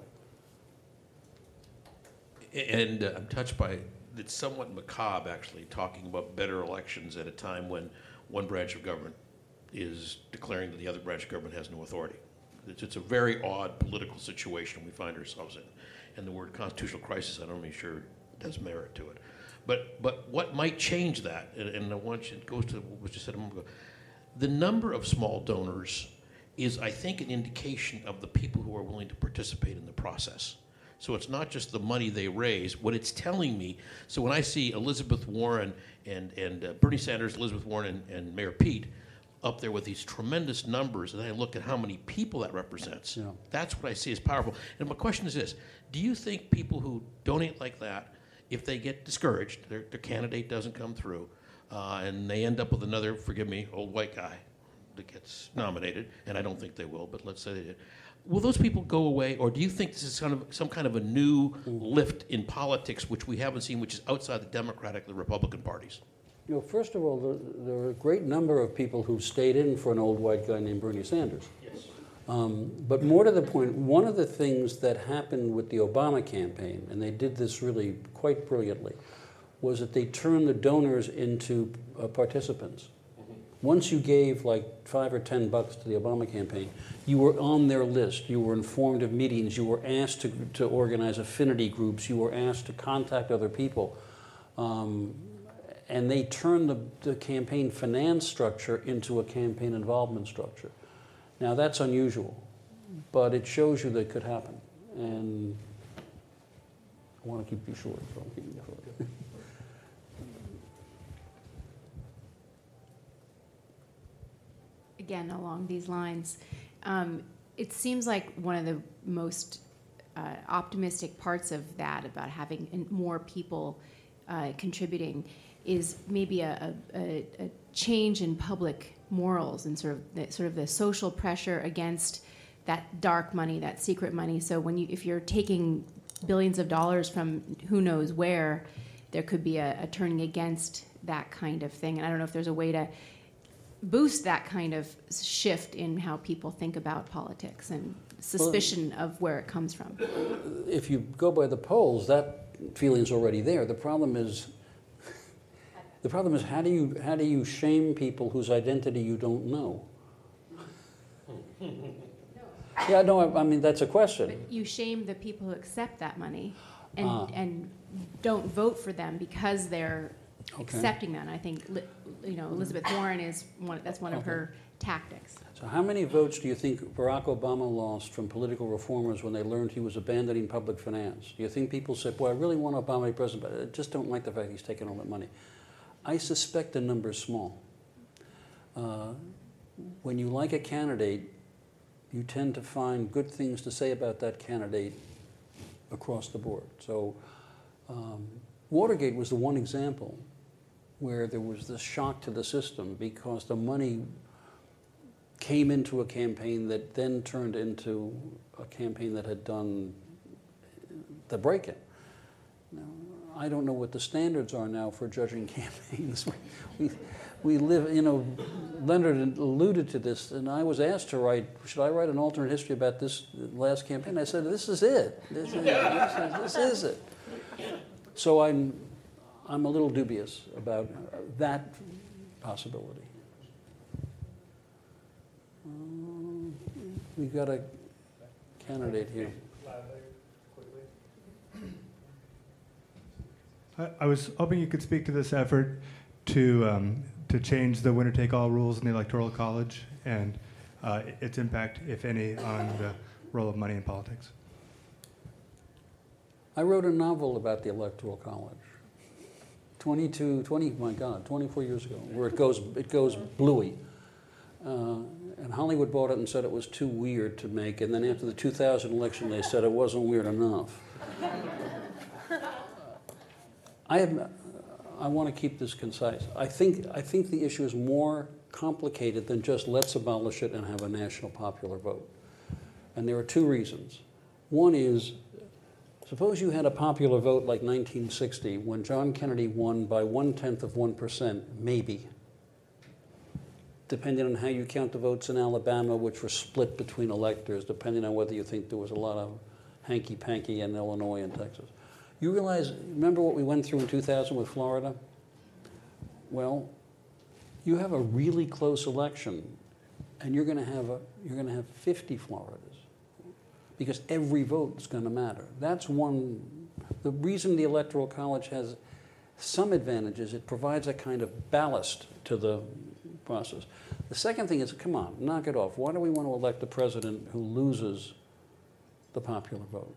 And uh, I'm touched by, it's somewhat macabre, actually, talking about better elections at a time when one branch of government is declaring that the other branch of government has no authority. It's, it's a very odd political situation we find ourselves in. And the word constitutional crisis, I don't mean sure does merit to it. But, but what might change that, and, and I want you, it goes to what you said a moment ago, the number of small donors is, I think, an indication of the people who are willing to participate in the process. So it's not just the money they raise. What it's telling me. So when I see Elizabeth Warren and and uh, Bernie Sanders, Elizabeth Warren, and, and Mayor Pete up there with these tremendous numbers, and I look at how many people that represents. Yeah. That's what I see as powerful. And my question is this: Do you think people who donate like that, if they get discouraged, their, their candidate doesn't come through, uh, and they end up with another, forgive me, old white guy that gets nominated, and I don't think they will, but let's say they did. Will those people go away, or do you think this is kind of some kind of a new lift in politics, which we haven't seen, which is outside the Democratic, the Republican parties? You know, first of all, there, there are a great number of people who stayed in for an old white guy named Bernie Sanders. Yes. Um, but more to the point, one of the things that happened with the Obama campaign, and they did this really quite brilliantly, was that they turned the donors into uh, participants. Once you gave like five or ten bucks to the Obama campaign, you were on their list. You were informed of meetings. You were asked to, to organize affinity groups. You were asked to contact other people. Um, and they turned the, the campaign finance structure into a campaign involvement structure. Now that's unusual, but it shows you that it could happen. And I want to keep you short, so I'm keeping you short. (laughs) again along these lines. Um, it seems like one of the most uh, optimistic parts of that about having more people uh, contributing is maybe a, a, a change in public morals and sort of the, sort of the social pressure against that dark money, that secret money. So when you if you're taking billions of dollars from who knows where, there could be a, a turning against that kind of thing. And I don't know if there's a way to boost that kind of shift in how people think about politics and suspicion of where it comes from. If you go by the polls, that feeling's already there. The problem is, the problem is how do you how do you shame people whose identity you don't know? (laughs) Yeah, no, I, I mean that's a question. But you shame the people who accept that money and, Ah. and don't vote for them because they're Okay. accepting that. And I think, you know, Elizabeth Warren is one, that's one of her tactics. So how many votes do you think Barack Obama lost from political reformers when they learned he was abandoning public finance? Do you think people said, "Well, I really want Obama to be president, but I just don't like the fact he's taking all that money"? I suspect the number's small. Uh, when you like a candidate, you tend to find good things to say about that candidate across the board. So, um, Watergate was the one example where there was this shock to the system because the money came into a campaign that then turned into a campaign that had done the break-in. Now, I don't know what the standards are now for judging (laughs) campaigns. We, we live, you know, Leonard alluded to this, and I was asked to write, should I write an alternate history about this last campaign? I said, this is it. This is, this is, this is it. So I'm, I'm a little dubious about that possibility. Um, We've got a candidate here. I- I was hoping you could speak to this effort to, um, to change the winner-take-all rules in the Electoral College and uh, its impact, if any, on the role of money in politics. I wrote a novel about the Electoral College. 22, 20, my God, 24 years ago, where it goes, it goes bluey. Uh, and Hollywood bought it and said it was too weird to make. And then after the 2000 election, they said it wasn't weird enough. I I want to keep this concise. I think, I think the issue is more complicated than just let's abolish it and have a national popular vote. And there are two reasons. One is Suppose you had a popular vote like 1960 when John Kennedy won by one tenth of 1%, maybe. Depending on how you count the votes in Alabama, which were split between electors, depending on whether you think there was a lot of hanky panky in Illinois and Texas. You realize, remember what we went through in 2000 with Florida? Well, you have a really close election, and you're going to have a, you're going to have 50 Floridas because every vote is going to matter. That's one. The reason the Electoral College has some advantages, it provides a kind of ballast to the process. The second thing is, come on, knock it off. Why do we want to elect a president who loses the popular vote?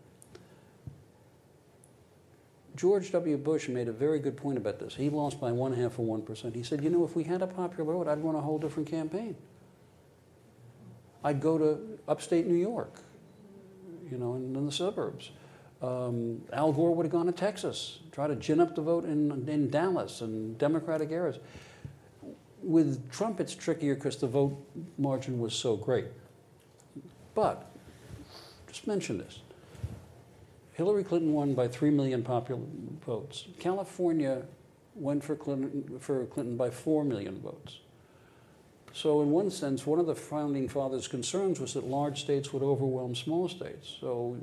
George W. Bush made a very good point about this. He lost by one half of 1%. He said, you know, if we had a popular vote, I'd run a whole different campaign. I'd go to upstate New York you know, and in the suburbs. Um, Al Gore would have gone to Texas, try to gin up the vote in, in Dallas and Democratic areas. With Trump, it's trickier because the vote margin was so great. But, just mention this. Hillary Clinton won by 3 million popular votes. California went for Clinton, for Clinton by 4 million votes. So, in one sense, one of the founding fathers' concerns was that large states would overwhelm small states. So,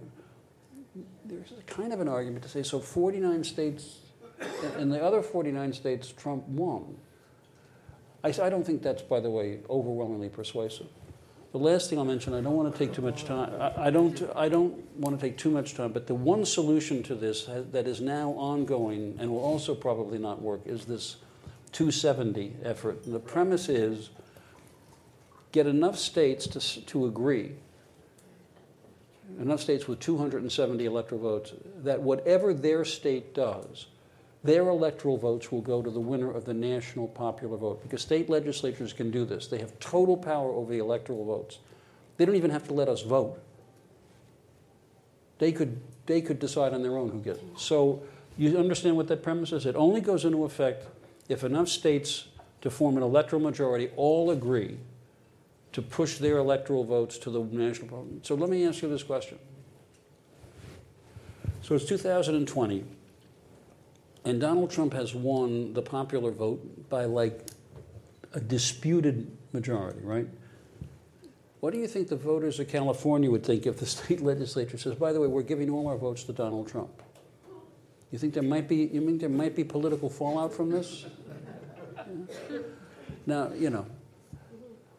there's kind of an argument to say so 49 states, in the other 49 states, Trump won. I, I don't think that's, by the way, overwhelmingly persuasive. The last thing I'll mention, I don't want to take too much time. I, I don't, I don't want to take too much time, but the one solution to this has, that is now ongoing and will also probably not work is this 270 effort. And the premise is get enough states to, to agree, enough states with 270 electoral votes, that whatever their state does, their electoral votes will go to the winner of the national popular vote because state legislatures can do this. They have total power over the electoral votes. They don't even have to let us vote. They could, they could decide on their own who gets it. So you understand what that premise is? It only goes into effect if enough states to form an electoral majority all agree to push their electoral votes to the national parliament. So let me ask you this question. So it's 2020, and Donald Trump has won the popular vote by like a disputed majority, right? What do you think the voters of California would think if the (laughs) state legislature says, by the way, we're giving all our votes to Donald Trump? You think there might be, you think there might be political fallout from this? Yeah. Now, you know,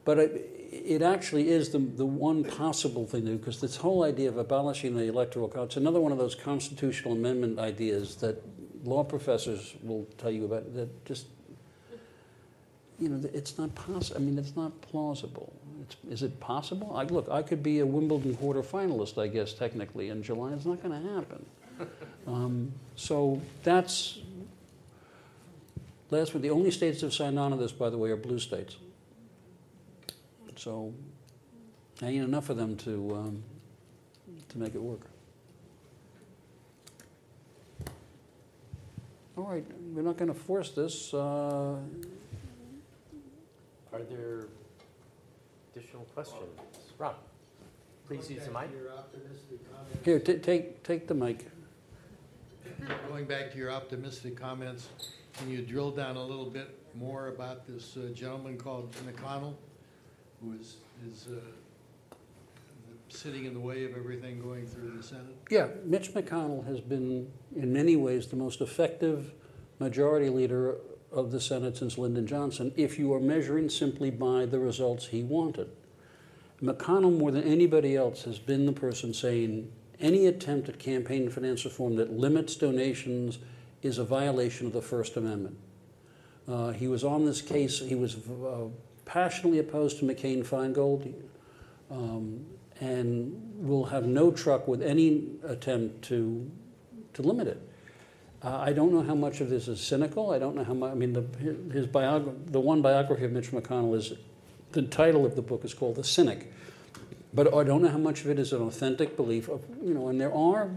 but it, it actually is the, the one possible thing to do because this whole idea of abolishing the electoral college, another one of those constitutional amendment ideas that law professors will tell you about that just, you know, it's not possible. I mean, it's not plausible. It's, is it possible? I, look, I could be a Wimbledon quarterfinalist, I guess, technically, in July. It's not going to happen. (laughs) Um, so that's, last one. The only states that have signed on to this, by the way, are blue states. So I ain't enough of them to, um, to make it work. All right, we're not going to force this. uh, Are there additional questions? Rob, please use the mic. Here, ta- take, take the mic. Going back to your optimistic comments, can you drill down a little bit more about this uh, gentleman called McConnell, who is, is uh, sitting in the way of everything going through the Senate? Yeah, Mitch McConnell has been, in many ways, the most effective majority leader of the Senate since Lyndon Johnson, if you are measuring simply by the results he wanted. McConnell, more than anybody else, has been the person saying any attempt at campaign finance reform that limits donations is a violation of the First Amendment. Uh, he was on this case, he was uh, passionately opposed to McCain Feingold. Um, and will have no truck with any attempt to, to limit it. Uh, I don't know how much of this is cynical. I don't know how much. I mean, the, his biography, the one biography of Mitch McConnell is, the title of the book is called The Cynic. But I don't know how much of it is an authentic belief of, you know, and there are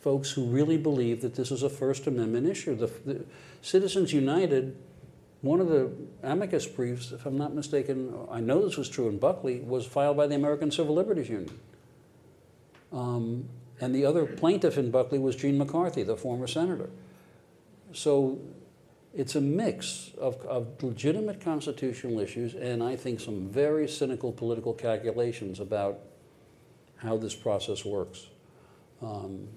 folks who really believe that this is a First Amendment issue. The, the Citizens United one of the amicus briefs, if I'm not mistaken, I know this was true in Buckley, was filed by the American Civil Liberties Union. Um, and the other plaintiff in Buckley was Gene McCarthy, the former senator. So it's a mix of, of legitimate constitutional issues and I think some very cynical political calculations about how this process works. Um,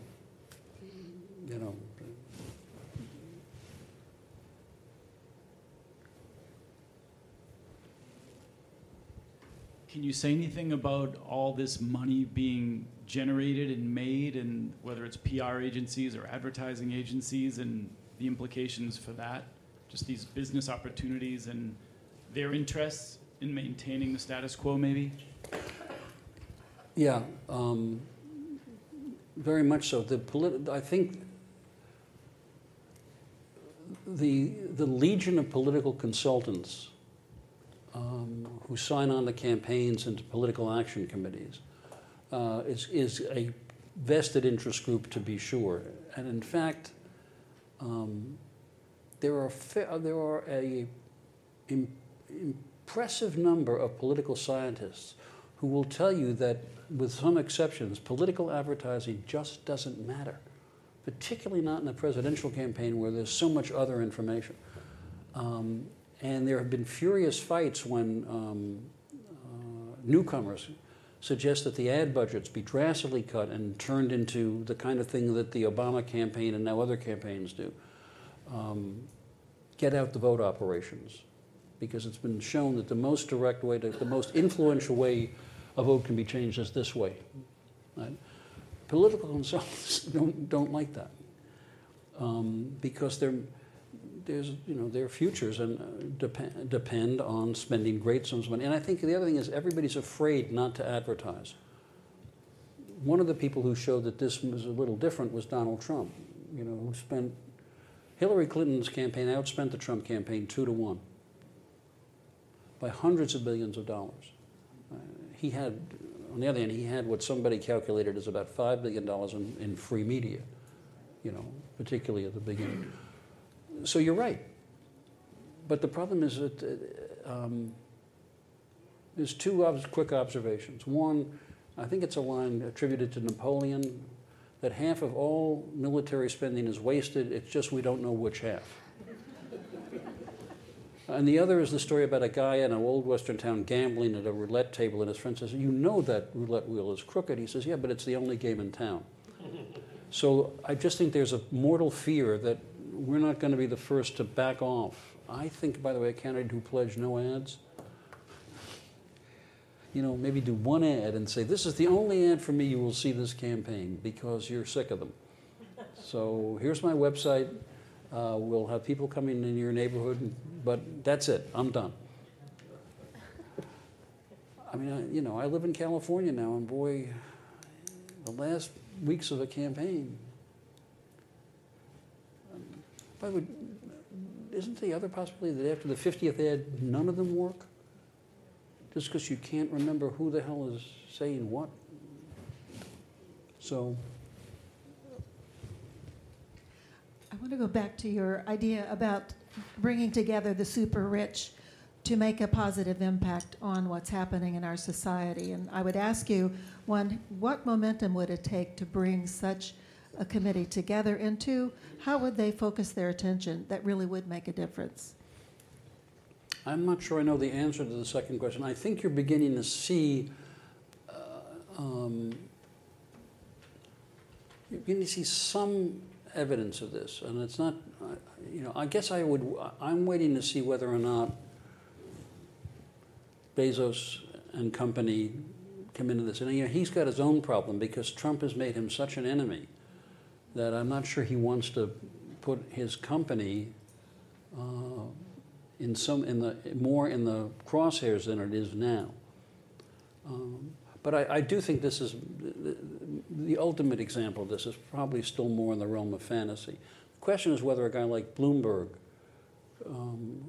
you know, Can you say anything about all this money being generated and made, and whether it's PR agencies or advertising agencies, and the implications for that? Just these business opportunities and their interests in maintaining the status quo, maybe? Yeah, um, very much so. The polit- I think the the legion of political consultants um, who sign on to campaigns and to political action committees uh, is, is a vested interest group to be sure. And in fact, um, there are, fa- there are a im- impressive number of political scientists who will tell you that, with some exceptions, political advertising just doesn't matter, particularly not in a presidential campaign where there's so much other information. Um, and there have been furious fights when um, uh, newcomers suggest that the ad budgets be drastically cut and turned into the kind of thing that the Obama campaign and now other campaigns do. Um, get out the vote operations. Because it's been shown that the most direct way, to, the most influential way a vote can be changed is this way. Right? Political consultants (laughs) don't, don't like that um, because they're there's you know their futures and uh, depend depend on spending great sums of money. And I think the other thing is everybody's afraid not to advertise. One of the people who showed that this was a little different was Donald Trump. You know, who spent Hillary Clinton's campaign outspent the Trump campaign two to one by hundreds of billions of dollars. Uh, he had, on the other hand, he had what somebody calculated as about five billion dollars in, in free media. You know, particularly at the beginning. So you're right. But the problem is that uh, um, there's two ob- quick observations. One, I think it's a line attributed to Napoleon that half of all military spending is wasted, it's just we don't know which half. and the other is the story about a guy in an old western town gambling at a roulette table, and his friend says, You know that roulette wheel is crooked. He says, Yeah, but it's the only game in town. so I just think there's a mortal fear that we're not going to be the first to back off. I think, by the way, a candidate who pledged no ads, you know, maybe do one ad and say, this is the only ad for me you will see this campaign because you're sick of them. So here's my website. Uh, we'll have people coming in your neighborhood, but that's it. I'm done. I mean, I, you know, I live in California now, and boy, the last weeks of a campaign, by the way, isn't the other possibility that after the 50th ad, none of them work? Just because you can't remember who the hell is saying what? So, I want to go back to your idea about bringing together the super rich to make a positive impact on what's happening in our society. And I would ask you, one, what momentum would it take to bring such a committee together? And two, how would they focus their attention that really would make a difference? I'm not sure I know the answer to the second question. I think you're beginning to see, uh, um, you're beginning to see some evidence of this, and it's not, uh, you know, I guess I would, I'm waiting to see whether or not Bezos and company come into this. And you know, he's got his own problem because Trump has made him such an enemy that I'm not sure he wants to put his company uh, in some in the more in the crosshairs than it is now. Um, but I, I, do think this is the, the, ultimate example of this is probably still more in the realm of fantasy. The question is whether a guy like Bloomberg um,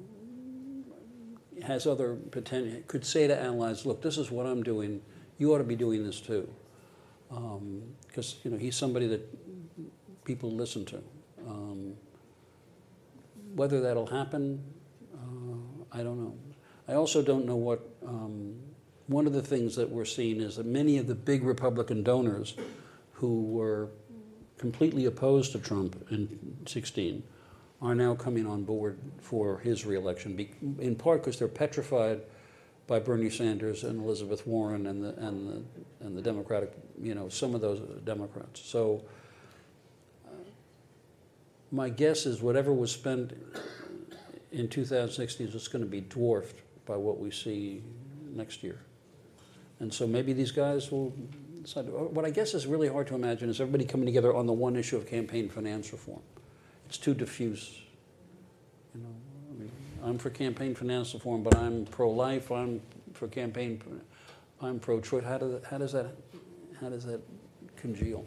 has other potential, could say to allies, look, this is what I'm doing, you ought to be doing this too. Because, um, you know, he's somebody that people listen to. Um, whether that'll happen, uh, I don't know. I also don't know what, um, one of the things that we're seeing is that many of the big Republican donors who were completely opposed to Trump in 16 are now coming on board for his reelection, in part because they're petrified by Bernie Sanders and Elizabeth Warren and the, and the, and the Democratic, you know, some of those Democrats. So my guess is whatever was spent in 2016 is going to be dwarfed by what we see next year. And so maybe these guys will decide. Uh, what I guess is really hard to imagine is everybody coming together on the one issue of campaign finance reform it's too diffuse. You know, I mean, I'm for campaign finance reform, but I'm pro-life. I'm for campaign. I'm pro-choice. How does how does that how does that congeal?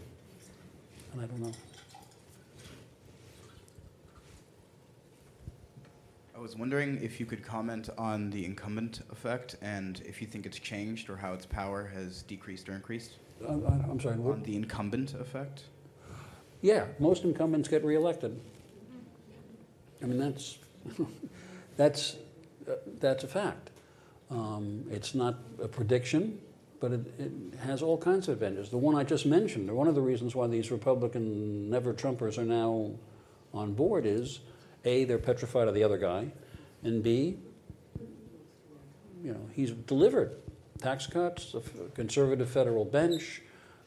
And I don't know. I was wondering if you could comment on the incumbent effect and if you think it's changed or how its power has decreased or increased. Uh, I'm sorry. What? On the incumbent effect. Yeah, most incumbents get reelected. I mean, that's, (laughs) that's, uh, that's a fact. Um, it's not a prediction, but it, it, has all kinds of advantages. The one I just mentioned, one of the reasons why these Republican never Trumpers are now on board is A, they're petrified of the other guy, and B, you know, he's delivered tax cuts, a conservative federal bench,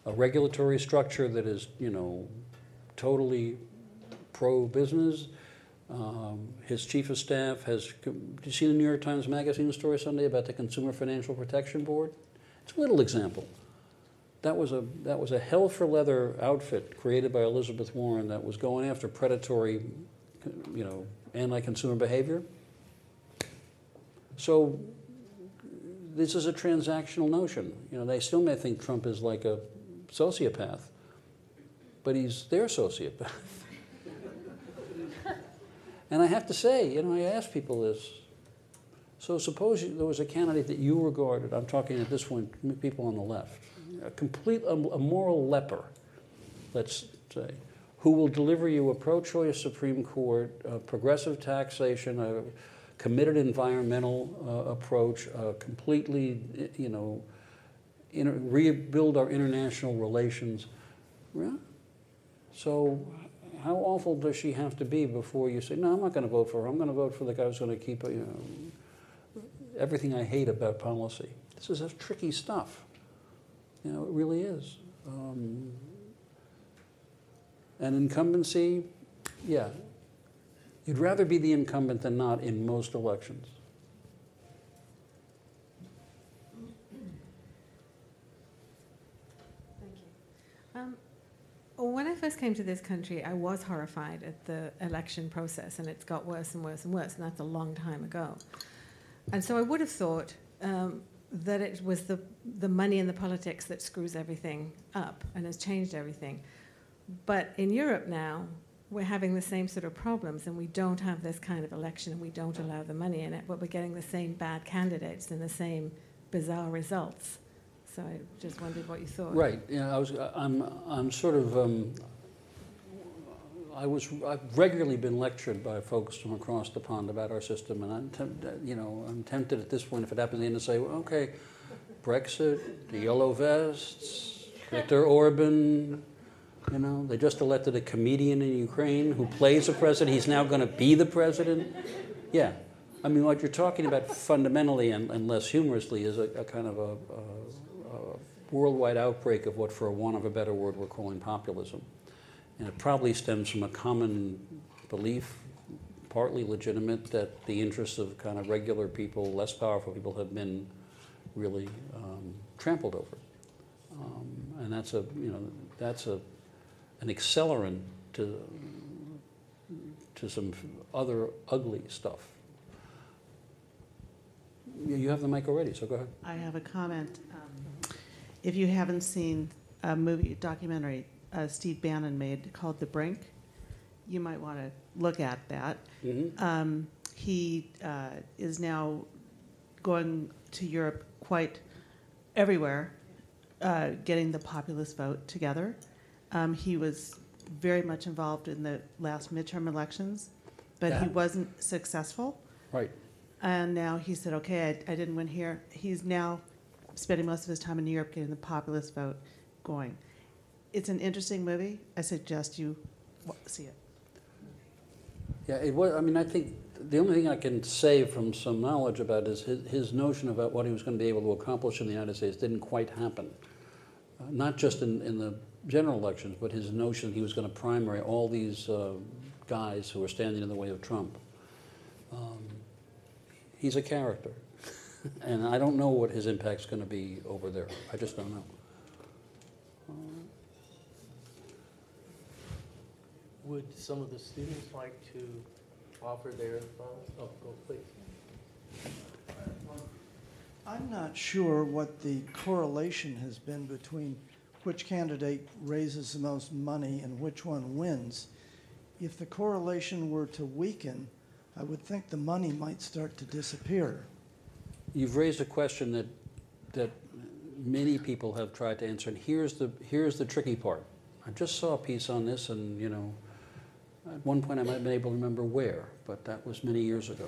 a regulatory structure that is, you know, totally pro-business. Um, his chief of staff has. Did you see the New York Times Magazine story Sunday about the Consumer Financial Protection Board? It's a little example. That was a that was a hell for leather outfit created by Elizabeth Warren that was going after predatory, you know, anti-consumer behavior. So this is a transactional notion. You know, they still may think Trump is like a sociopath, but he's their sociopath. (laughs) and I have to say, you know, I ask people this. So suppose there was a candidate that you regarded, I'm talking at this point, people on the left, a complete, a, a moral leper, let's say, who will deliver you a pro-choice Supreme Court, a progressive taxation, a committed environmental uh, approach, a completely, you know, inter- rebuild our international relations. Yeah, so, how awful does she have to be before you say, no, I'm not going to vote for her. I'm going to vote for the guy who's going to keep you know, everything I hate about policy? This is tricky stuff. You know, it really is. Um, and incumbency, yeah. You'd rather be the incumbent than not in most elections. Thank you. Um, when I first came to this country, I was horrified at the election process, and it's got worse and worse and worse, and that's a long time ago. And so I would have thought um, that it was the, the money and the politics that screws everything up and has changed everything. But in Europe now, we're having the same sort of problems, and we don't have this kind of election, and we don't allow the money in it, but we're getting the same bad candidates and the same bizarre results. So I just wondered what you thought. Right. Yeah, I was. I'm. I'm sort of. Um, I was, I've regularly been lectured by folks from across the pond about our system, and I'm tempted, you know, I'm tempted at this point, if it happens the end, to say, well, okay, Brexit, the yellow vests, (laughs) Viktor Orban, you know, they just elected a comedian in Ukraine who plays a president. He's now going to be the president. Yeah. I mean, what you're talking about fundamentally and, and less humorously is a, a kind of a, a, a worldwide outbreak of what, for want of a better word, we're calling populism. And it probably stems from a common belief, partly legitimate, that the interests of kind of regular people, less powerful people, have been really um, trampled over. Um, and that's a, you know, that's a, an accelerant to, to some other ugly stuff. You have the mic already, so go ahead. I have a comment. Um, If you haven't seen a movie, documentary uh, Steve Bannon made called The Brink, you might want to look at that. Mhm. Um, He uh, is now going to Europe quite everywhere, uh, getting the populist vote together. Um, He was very much involved in the last midterm elections, but he Yeah. wasn't successful. Right. And now he said, okay, I, I didn't win here. He's now spending most of his time in New York getting the populist vote going. It's an interesting movie. I suggest you wa- see it. Yeah, it was, I mean, I think the only thing I can say from some knowledge about is his, his notion about what he was going to be able to accomplish in the United States didn't quite happen. Uh, not just in, in the general elections, but his notion he was going to primary all these uh, guys who were standing in the way of Trump. Um, he's a character. (laughs) and I don't know what his impact's going to be over there. I just don't know. Would some of the students like to offer their thoughts? Oh, go please. I'm not sure what the correlation has been between which candidate raises the most money and which one wins. If the correlation were to weaken, I would think the money might start to disappear. You've raised a question that, that many people have tried to answer, and here's the, here's the tricky part. I just saw a piece on this, and, you know, at one point I might have been able to remember where, but that was many years ago.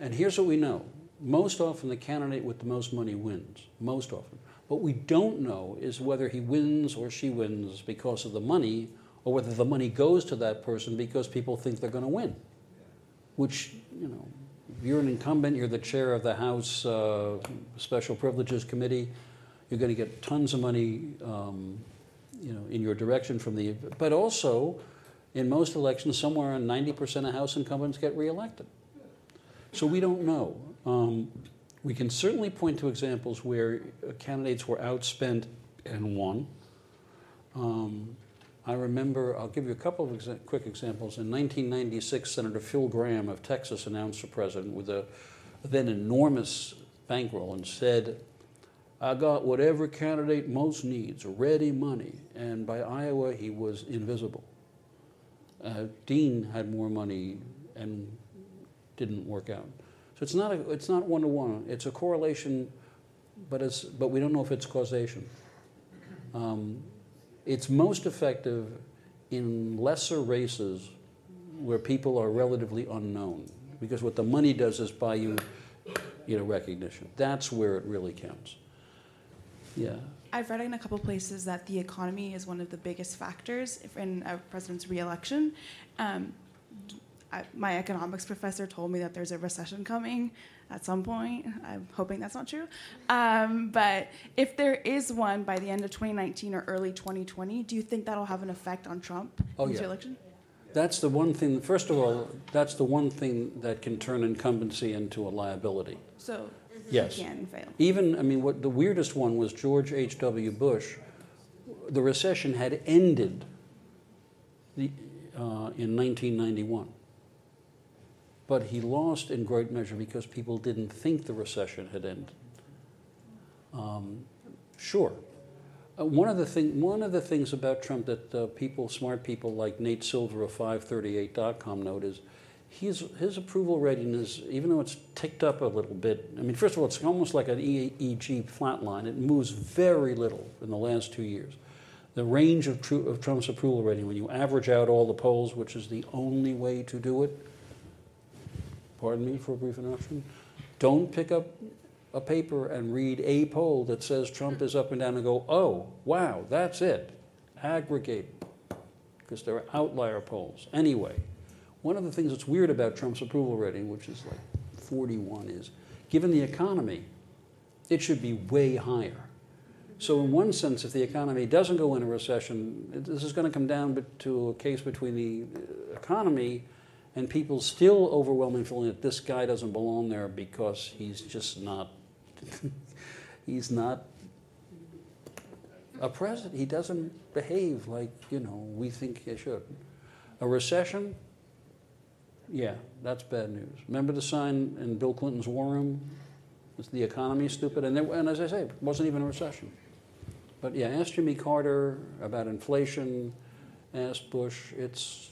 And here's what we know. Most often the candidate with the most money wins, most often. What we don't know is whether he wins or she wins because of the money, or whether the money goes to that person because people think they're going to win. Which, you know, you're an incumbent, you're the chair of the House uh, Special Privileges Committee, you're going to get tons of money, um, you know, in your direction from the. But also, in most elections, somewhere around 90% of House incumbents get reelected. So we don't know. Um, we can certainly point to examples where uh, candidates were outspent and won. Um, I remember, I'll give you a couple of exa- quick examples. In 1996, Senator Phil Gramm of Texas announced for president with a then enormous bankroll and said, I got whatever candidate most needs, ready money. And by Iowa, he was invisible. Uh, Dean had more money and didn't work out. So it's not a, it's not one to one. It's a correlation, but it's but we don't know if it's causation. Um, it's most effective in lesser races where people are relatively unknown, because what the money does is buy you, you know, recognition. That's where it really counts. Yeah. I've read in a couple places that the economy is one of the biggest factors in a president's reelection. Um, I, my economics professor told me that there's a recession coming at some point. I'm hoping that's not true. Um, but if there is one by the end of 2019 or early 2020, do you think that'll have an effect on Trump Oh, yeah. reelection? That's the one thing, first of all, that's the one thing that can turn incumbency into a liability. So Yes. can fail. Even, I mean, what the weirdest one was George H.W. Bush. The recession had ended the, uh, in 1991. But he lost in great measure because people didn't think the recession had ended. Um, sure. Uh, one, of the thing, one of the things about Trump that uh, people, smart people like Nate Silver of 538.com note is his, his approval rating is, even though it's ticked up a little bit, I mean, first of all, it's almost like an EEG flat line. It moves very little in the last two years. the range of, tru- of Trump's approval rating, when you average out all the polls, which is the only way to do it, pardon me for a brief interruption, don't pick up a paper and read a poll that says Trump is up and down and go, oh, wow, that's it. Aggregate, because there are outlier polls. Anyway, one of the things that's weird about Trump's approval rating, which is like 41, is given the economy, it should be way higher. So, in one sense, if the economy doesn't go into recession, this is going to come down to a case between the economy and people still overwhelming feeling that this guy doesn't belong there because he's just not, (laughs) he's not a president. He doesn't behave like, you know, we think he should. A recession, yeah, that's bad news. Remember the sign in Bill Clinton's war room? It's the economy stupid, and, there, and as I say, it wasn't even a recession. But yeah, ask Jimmy Carter about inflation. Ask Bush. It's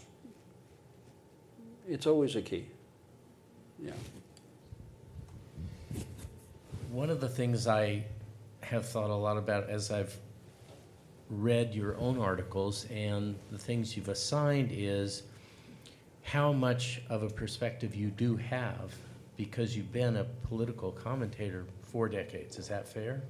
it's always a key. Yeah. One of the things I have thought a lot about as I've read your own articles and the things you've assigned is how much of a perspective you do have because you've been a political commentator for decades. Is that fair?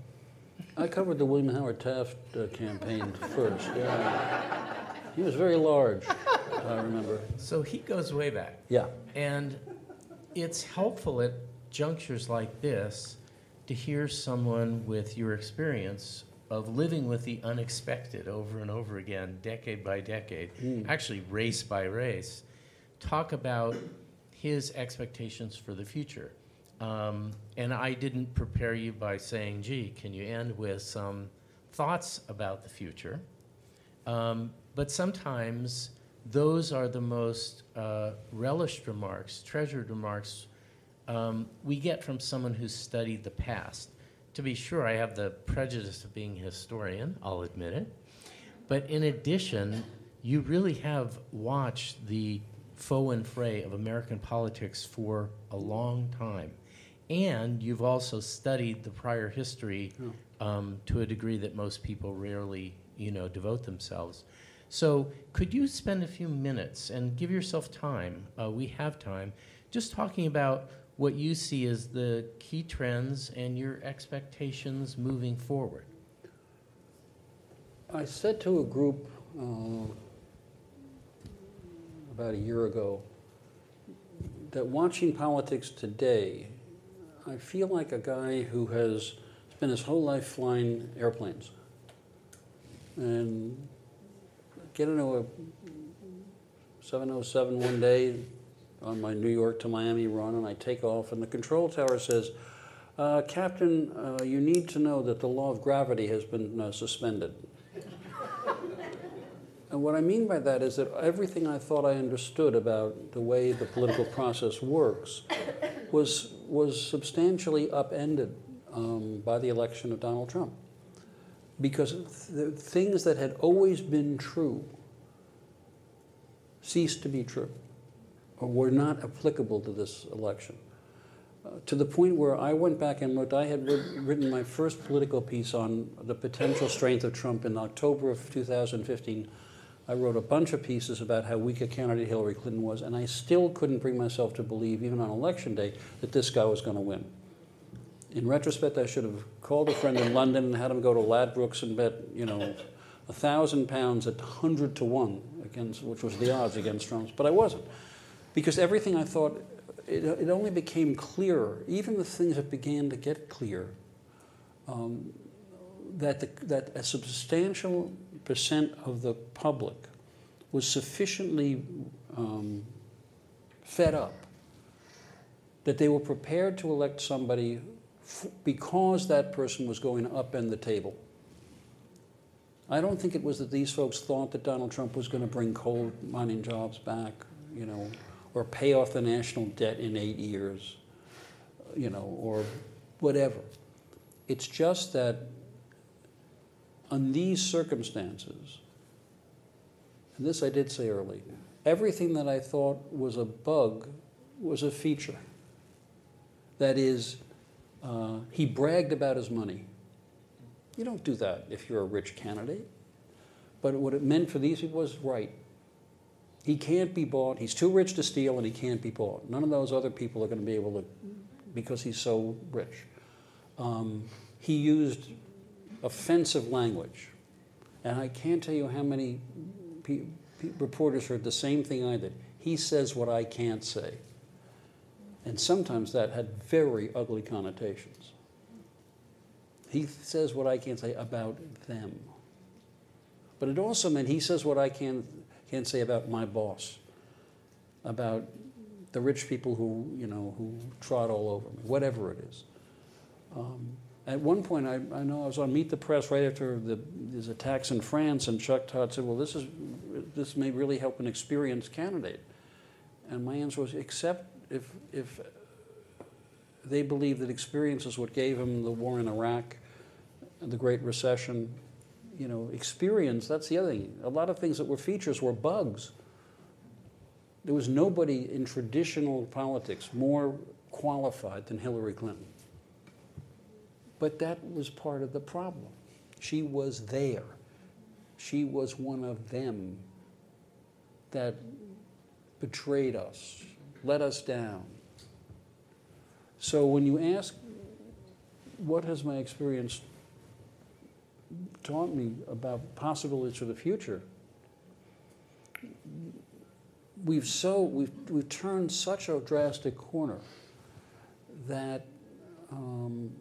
I covered the William Howard Taft uh, campaign first. Yeah. He was very large, I remember. So he goes way back. Yeah. And it's helpful at junctures like this to hear someone with your experience of living with the unexpected over and over again, decade by decade, Mm. actually race by race, talk about his expectations for the future. Um, and I didn't prepare you by saying, gee, can you end with some thoughts about the future? Um, but sometimes those are the most uh, relished remarks, treasured remarks um, we get from someone who's studied the past. To be sure, I have the prejudice of being a historian, I'll admit it. But in addition, you really have watched the faux and fray of American politics for a long time. And you've also studied the prior history um, to a degree that most people rarely, you know, devote themselves. So, could you spend a few minutes and give yourself time? Uh, we have time, just talking about what you see as the key trends and your expectations moving forward. I said to a group uh, about a year ago that watching politics today, I feel like a guy who has spent his whole life flying airplanes. And get into a 707 one day on my New York to Miami run, and I take off, and the control tower says, uh, Captain, uh, you need to know that the law of gravity has been uh, suspended. (laughs) and what I mean by that is that everything I thought I understood about the way the political process works was, was substantially upended um, by the election of Donald Trump. Because the things that had always been true ceased to be true or were not applicable to this election. Uh, to the point where I went back and looked, I had writ- written my first political piece on the potential strength of Trump in October of 2015. I wrote a bunch of pieces about how weak a candidate Hillary Clinton was, and I still couldn't bring myself to believe, even on election day, that this guy was going to win. In retrospect, I should have called a friend in London and had him go to Ladbrokes and bet, you know, a thousand pounds at hundred to one against, which was the odds against Trump's. But I wasn't, because everything I thought, it, it only became clearer. Even the things that began to get clear, um, that the, that a substantial percent of the public was sufficiently um, fed up that they were prepared to elect somebody because that person was going to upend the table. I don't think it was that these folks thought that Donald Trump was going to bring coal mining jobs back, you know, or pay off the national debt in eight years, you know, or whatever. It's just that on these circumstances, and this I did say early, everything that I thought was a bug was a feature. That is, uh, he bragged about his money. You don't do that if you're a rich candidate. But what it meant for these people was right. He can't be bought. He's too rich to steal, and he can't be bought. None of those other people are going to be able to, because he's so rich. Um, he used offensive language, and I can't tell you how many reporters heard the same thing I did. He says what I can't say, and sometimes that had very ugly connotations. He says what I can't say about them. But it also meant he says what I can, can't say about my boss, about the rich people who, you know, who trot all over me, whatever it is. Um, at one point, I, I know I was on Meet the Press right after the, these attacks in France, and Chuck Todd said, well, this, is, this may really help an experienced candidate. And my answer was, except if, if they believe that experience is what gave him the war in Iraq, and the Great Recession, you know, experience, that's the other thing. A lot of things that were features were bugs. There was nobody in traditional politics more qualified than Hillary Clinton. But that was part of the problem. She was there. She was one of them that betrayed us, let us down. So when you ask, what has my experience taught me about possibilities for the future? We've so we've we've turned such a drastic corner that um,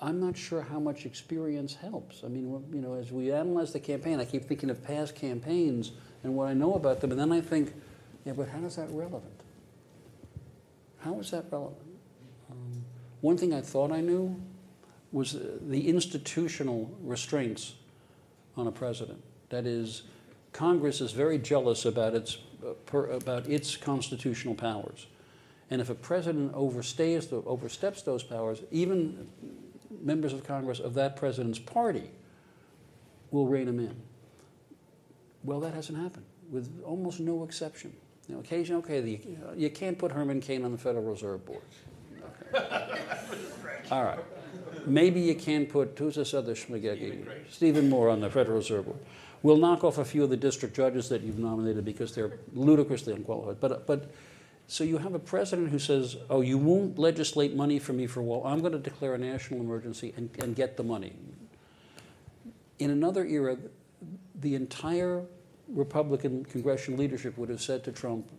I'm not sure how much experience helps. I mean, you know, as we analyze the campaign, I keep thinking of past campaigns and what I know about them, and then I think, yeah, but how is that relevant? How is that relevant? Um, one thing I thought I knew was uh, the institutional restraints on a president. That is, Congress is very jealous about its, uh, per, about its constitutional powers. And if a president overstays, the, oversteps those powers, even members of Congress of that president's party will rein him in. Well, that hasn't happened, with almost no exception. You know, occasionally, okay, the, you can't put Herman Cain on the Federal Reserve Board. Okay. All right. Maybe you can put, who's this other schmagegi? Stephen Moore on the Federal Reserve Board. We'll knock off a few of the district judges that you've nominated because they're ludicrously unqualified. But, but so you have a president who says, oh, you won't legislate money for me for a while. I'm going to declare a national emergency and, and get the money. In another era, the entire Republican congressional leadership would have said to Trump,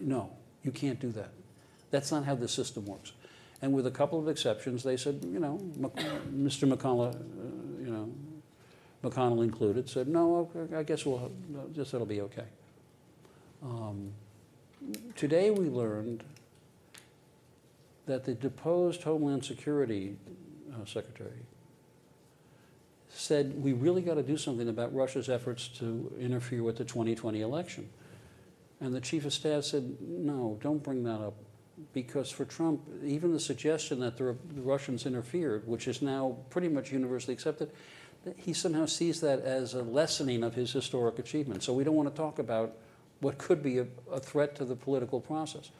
no, you can't do that. That's not how the system works. And with a couple of exceptions, they said, you know, Mr. McConnell, uh, you know, McConnell included, said, no, I guess we'll, just it'll be okay. Um, today we learned that the deposed Homeland Security uh, Secretary said we really got to do something about Russia's efforts to interfere with the 2020 election. And the chief of staff said, no, don't bring that up. Because for Trump, even the suggestion that the Russians interfered, which is now pretty much universally accepted, he somehow sees that as a lessening of his historic achievement. So we don't want to talk about what could be a, a threat to the political process.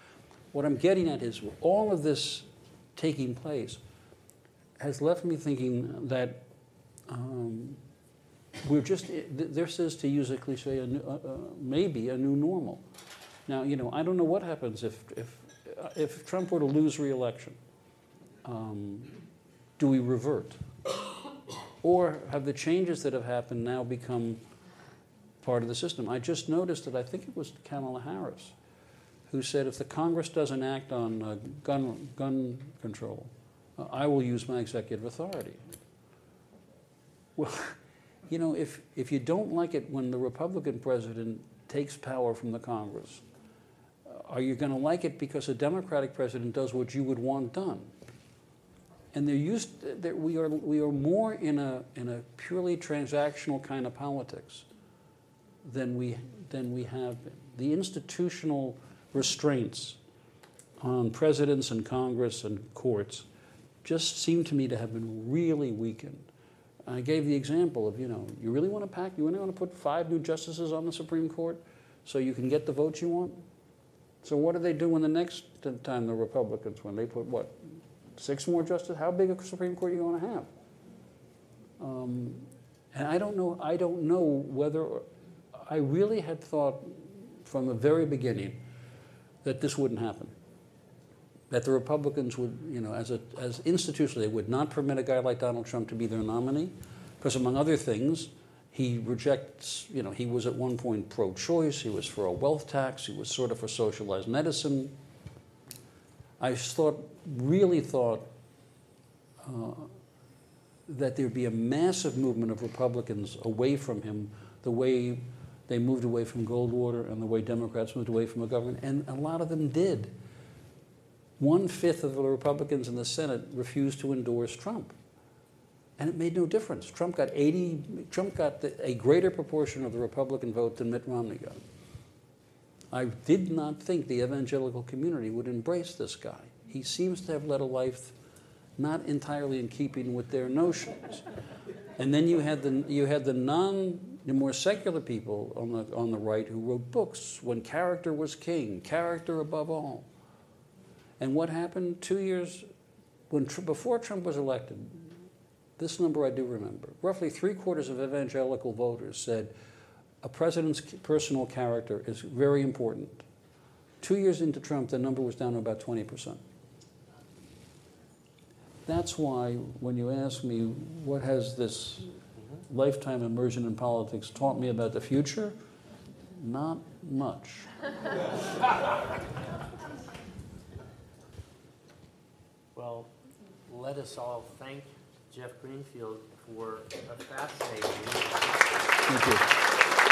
What I'm getting at is all of this taking place has left me thinking that um, we're just, this is, to use a cliche, a uh, uh, maybe a new normal. Now, you know, I don't know what happens if, if, uh, if Trump were to lose re-election. Um, do we revert? Or have the changes that have happened now become part of the system? I just noticed that I think it was Kamala Harris who said if the Congress doesn't act on uh, gun, gun control, uh, I will use my executive authority. Well, (laughs) you know, if, if you don't like it when the Republican president takes power from the Congress, uh, are you going to like it because a Democratic president does what you would want done? And they're used, they're, we, are, we are more in a, in a purely transactional kind of politics than we, than we have been. The institutional restraints on presidents and Congress and courts just seem to me to have been really weakened. I gave the example of, you know, you really want to pack, you really want to put five new justices on the Supreme Court so you can get the votes you want? So what do they do when the next time the Republicans win? They put what, six more justices? How big a Supreme Court are you going to have? Um, And I don't know, I don't know whether, I really had thought from the very beginning that this wouldn't happen. That the Republicans would, you know, as, a, as institutionally, they would not permit a guy like Donald Trump to be their nominee, because among other things, he rejects, you know, he was at one point pro choice, he was for a wealth tax, he was sort of for socialized medicine. I thought, really thought, uh, that there'd be a massive movement of Republicans away from him, the way they moved away from Goldwater and the way Democrats moved away from McGovern, and a lot of them did. One fifth of the Republicans in the Senate refused to endorse Trump. And it made no difference. Trump got 80, Trump got the, a greater proportion of the Republican vote than Mitt Romney got. I did not think the evangelical community would embrace this guy. He seems to have led a life not entirely in keeping with their notions. And then you had the, you had the non, the more secular people on the, on the right who wrote books when character was king, character above all. And what happened two years, when, before Trump was elected, this number I do remember. Roughly three quarters of evangelical voters said a president's personal character is very important. Two years into Trump, the number was down to about 20%. That's why when you ask me what has this lifetime immersion in politics taught me about the future, not much. (laughs) Well, let us all thank Jeff Greenfield for a fascinating. Thank you.